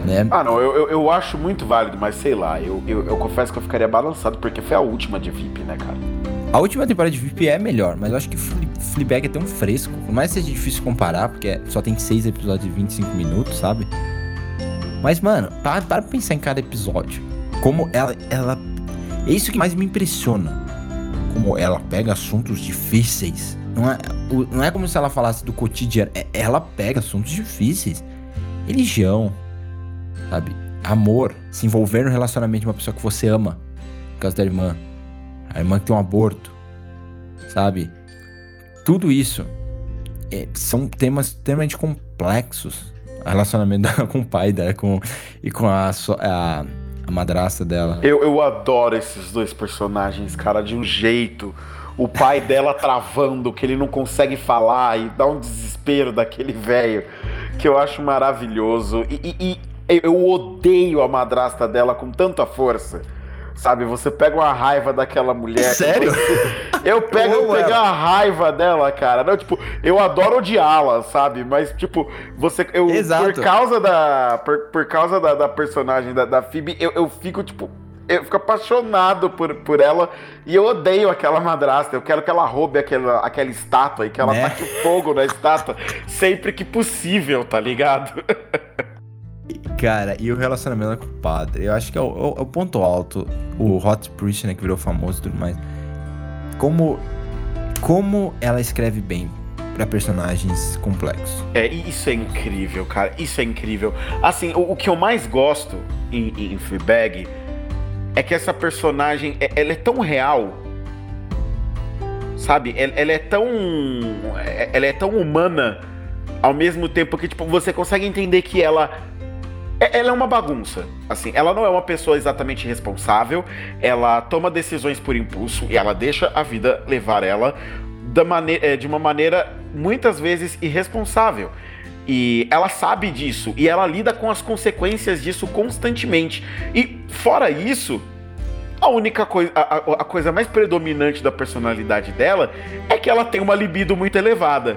Né? Ah, não, eu, eu, eu acho muito válido, mas sei lá, eu, eu, eu confesso que eu ficaria balançado porque foi a última de VIP, né, cara? A última temporada de VIP é melhor, mas eu acho que Fle- Fleabag é tão fresco, por mais que seja difícil comparar, porque só tem seis episódios de 25 minutos, sabe? Mas, mano, para, para pensar em cada episódio. Como ela, ela. É isso que mais me impressiona. Como ela pega assuntos difíceis. Não é, não é como se ela falasse do cotidiano. é- ela pega assuntos difíceis. Religião, sabe? Amor. Se envolver no relacionamento de uma pessoa que você ama. Por causa da irmã. A irmã que tem um aborto. Sabe? Tudo isso é, são temas extremamente complexos. Relacionamento com o pai dela com, e com a, a, a madrasta dela. Eu, eu adoro esses dois personagens, cara, de um jeito. O pai dela travando, que ele não consegue falar e dá um desespero daquele velho, que eu acho maravilhoso. E, e- e eu odeio a madrasta dela com tanta força. Sabe, você pega uma raiva daquela mulher. Sério? Eu pego, Eu pego a raiva dela, cara. Não, tipo, eu adoro odiá-la, sabe? Mas, tipo, você. Eu, Exato. Por causa da. Por, por causa da, da personagem da, da Phoebe, eu, eu fico, tipo. Eu fico apaixonado por, por ela e eu odeio aquela madrasta. Eu quero que ela roube aquela, aquela estátua e que ela Né? taque fogo na estátua sempre que possível, tá ligado? Cara, e o relacionamento com o padre? Eu acho que é o, é é o ponto alto. O Hot Priest, né, que virou famoso e tudo mais. Como, como ela escreve bem pra personagens complexos. É, isso é incrível, cara. Isso é incrível. Assim, o, o que eu mais gosto em, em Fleabag é que essa personagem, é- ela é tão real. Sabe? Ela, ela é tão. Ela é tão humana ao mesmo tempo que, tipo, você consegue entender que ela. É- Ela é uma bagunça. Assim, ela não é uma pessoa exatamente responsável. Ela toma decisões por impulso e ela deixa a vida levar ela é, de uma maneira muitas vezes irresponsável. E ela sabe disso e ela lida com as consequências disso constantemente. E fora isso, a única coisa, a, a- coisa mais predominante da personalidade dela é que ela tem uma libido muito elevada.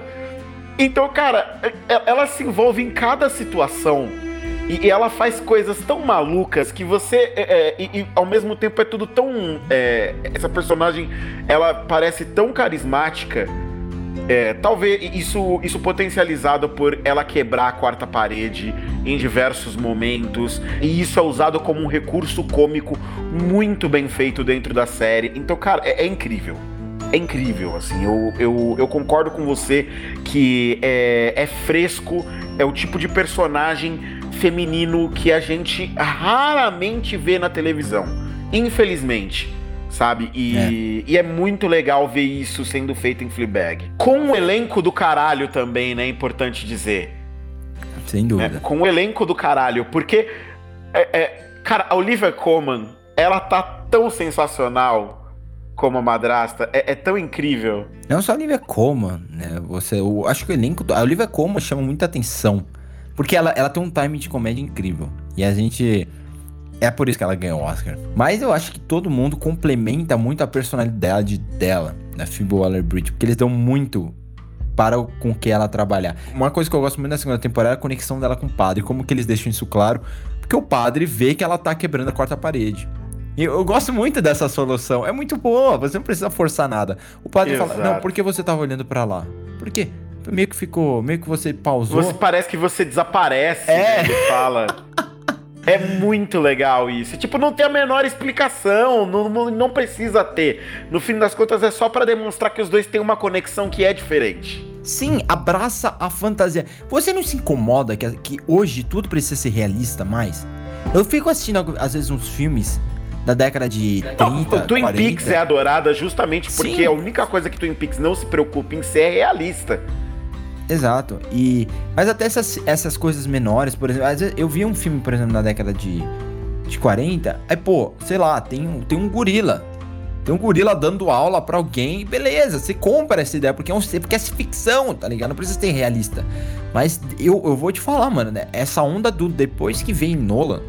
Então, cara, e- ela se envolve em cada situação e, ela faz coisas tão malucas que você, é, é, e, e ao mesmo tempo é tudo tão, é, essa personagem, ela parece tão carismática. É, talvez isso, isso potencializado por ela quebrar a quarta parede em diversos momentos, e isso é usado como um recurso cômico muito bem feito dentro da série. Então, cara, é, é incrível. É incrível, assim. Eu, eu, eu concordo com você que é, é fresco, é o tipo de personagem feminino que a gente raramente vê na televisão. Infelizmente sabe? E é. e é muito legal ver isso sendo feito em Fleabag. Com um elenco do caralho também, né? É importante dizer. Sem dúvida. É, com um elenco do caralho, porque, é, é, cara, a Olivia Colman, ela tá tão sensacional como a madrasta. É, é tão incrível. Não só a Olivia Colman, né? Você, eu acho que o elenco. A Olivia Colman chama muita atenção. Porque ela, ela tem um timing de comédia incrível. E a gente. É por isso que ela ganhou o Oscar. Mas eu acho que todo mundo complementa muito a personalidade dela, da Phoebe Waller-Bridge, porque eles dão muito para o, com que ela trabalhar. Uma coisa que eu gosto muito da segunda temporada é a conexão dela com o padre, como que eles deixam isso claro, porque o padre vê que ela tá quebrando a quarta parede. E eu gosto muito dessa solução. É muito boa, você não precisa forçar nada. O padre Exato. fala: "Não, por que você tava olhando para lá?" Por quê? Meio que ficou, meio que você pausou. Você parece que você desaparece, É. né, ele fala. É muito legal isso. Tipo, não tem a menor explicação, não, não, não precisa ter. No fim das contas, é só pra demonstrar que os dois têm uma conexão que é diferente. Sim, abraça a fantasia. Você não se incomoda que, que hoje tudo precisa ser realista mais? Eu fico assistindo, às vezes, uns filmes da década de 30, Não, Twin 40. Peaks é adorada justamente porque Sim. a única coisa que Twin Peaks não se preocupa em ser é realista. Exato. E mas até essas, essas coisas menores, por exemplo, às vezes eu vi um filme, por exemplo, na década de, de 40, aí pô, sei lá, tem um, tem um gorila. Tem um gorila dando aula pra alguém, beleza, você compra essa ideia, porque é, um, porque é ficção, tá ligado? Não precisa ser realista. Mas eu, eu vou te falar, mano, né? Essa onda do depois que vem Nolan,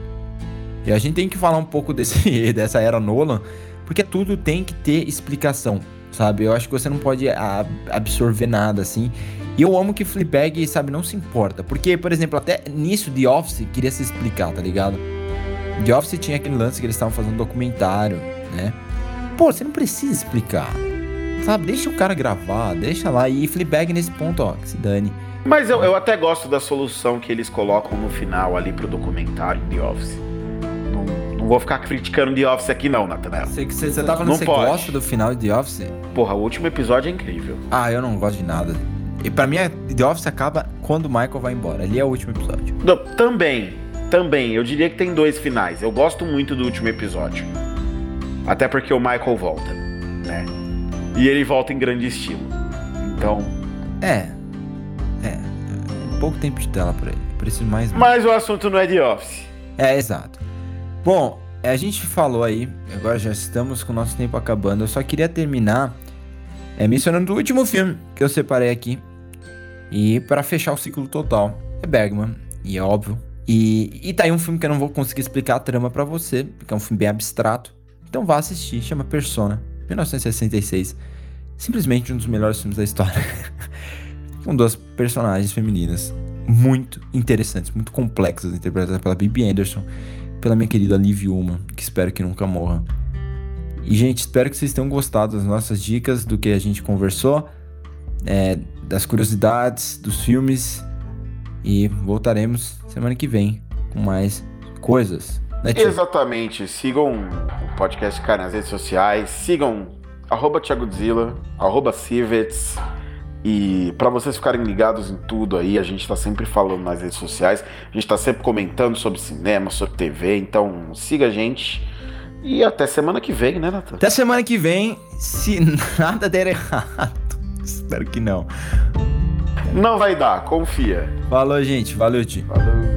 e a gente tem que falar um pouco desse, dessa era Nolan, porque tudo tem que ter explicação, sabe? Eu acho que você não pode absorver nada assim. E eu amo que Fleabag, sabe, não se importa. Porque, por exemplo, até nisso The Office queria se explicar, tá ligado? The Office tinha aquele lance que eles estavam fazendo um documentário, né? Pô, você não precisa explicar. Sabe, deixa o cara gravar, deixa lá. E Fleabag nesse ponto, ó, que se dane. Mas eu, eu até gosto da solução que eles colocam no final ali pro documentário The Office. Não, não vou ficar criticando The Office aqui não, Nathanael. Você, você, você tá falando Não que você pode. gosta do final de The Office? Porra, o último episódio é incrível. Ah, eu não gosto de nada. E pra mim, The Office acaba quando o Michael vai embora. Ali é o último episódio. Não, também, também. Eu diria que tem dois finais. Eu gosto muito do último episódio. Até porque o Michael volta, né? E ele volta em grande estilo. Então. É. É. Pouco tempo de tela pra ele. Preciso mais. Mas o assunto não é The Office. É, exato. Bom, a gente falou aí, agora já estamos com o nosso tempo acabando. Eu só queria terminar é, mencionando o último filme que eu separei aqui. E para fechar o ciclo total, é Bergman, e é óbvio. E, e tá aí um filme que eu não vou conseguir explicar a trama pra você, porque é um filme bem abstrato. Então vá assistir, chama Persona, 1966. Simplesmente um dos melhores filmes da história. com duas personagens femininas muito interessantes, muito complexas, interpretadas pela Bibi Anderson, pela minha querida Liv Ullmann, que espero que nunca morra. E, gente, espero que vocês tenham gostado das nossas dicas, do que a gente conversou, é, das curiosidades, dos filmes. E voltaremos semana que vem com mais coisas. Né? Exatamente. Sigam o podcast Cara nas redes sociais. Sigam arroba Thiagodzilla, arroba Civets. E para vocês ficarem ligados em tudo aí, a gente tá sempre falando nas redes sociais. A gente tá sempre comentando sobre cinema, sobre TV. Então siga a gente. E até semana que vem, né, Natan? Até semana que vem, se nada der errado. Espero que não. Não vai dar, confia. Falou, gente. Valeu, tio. Falou.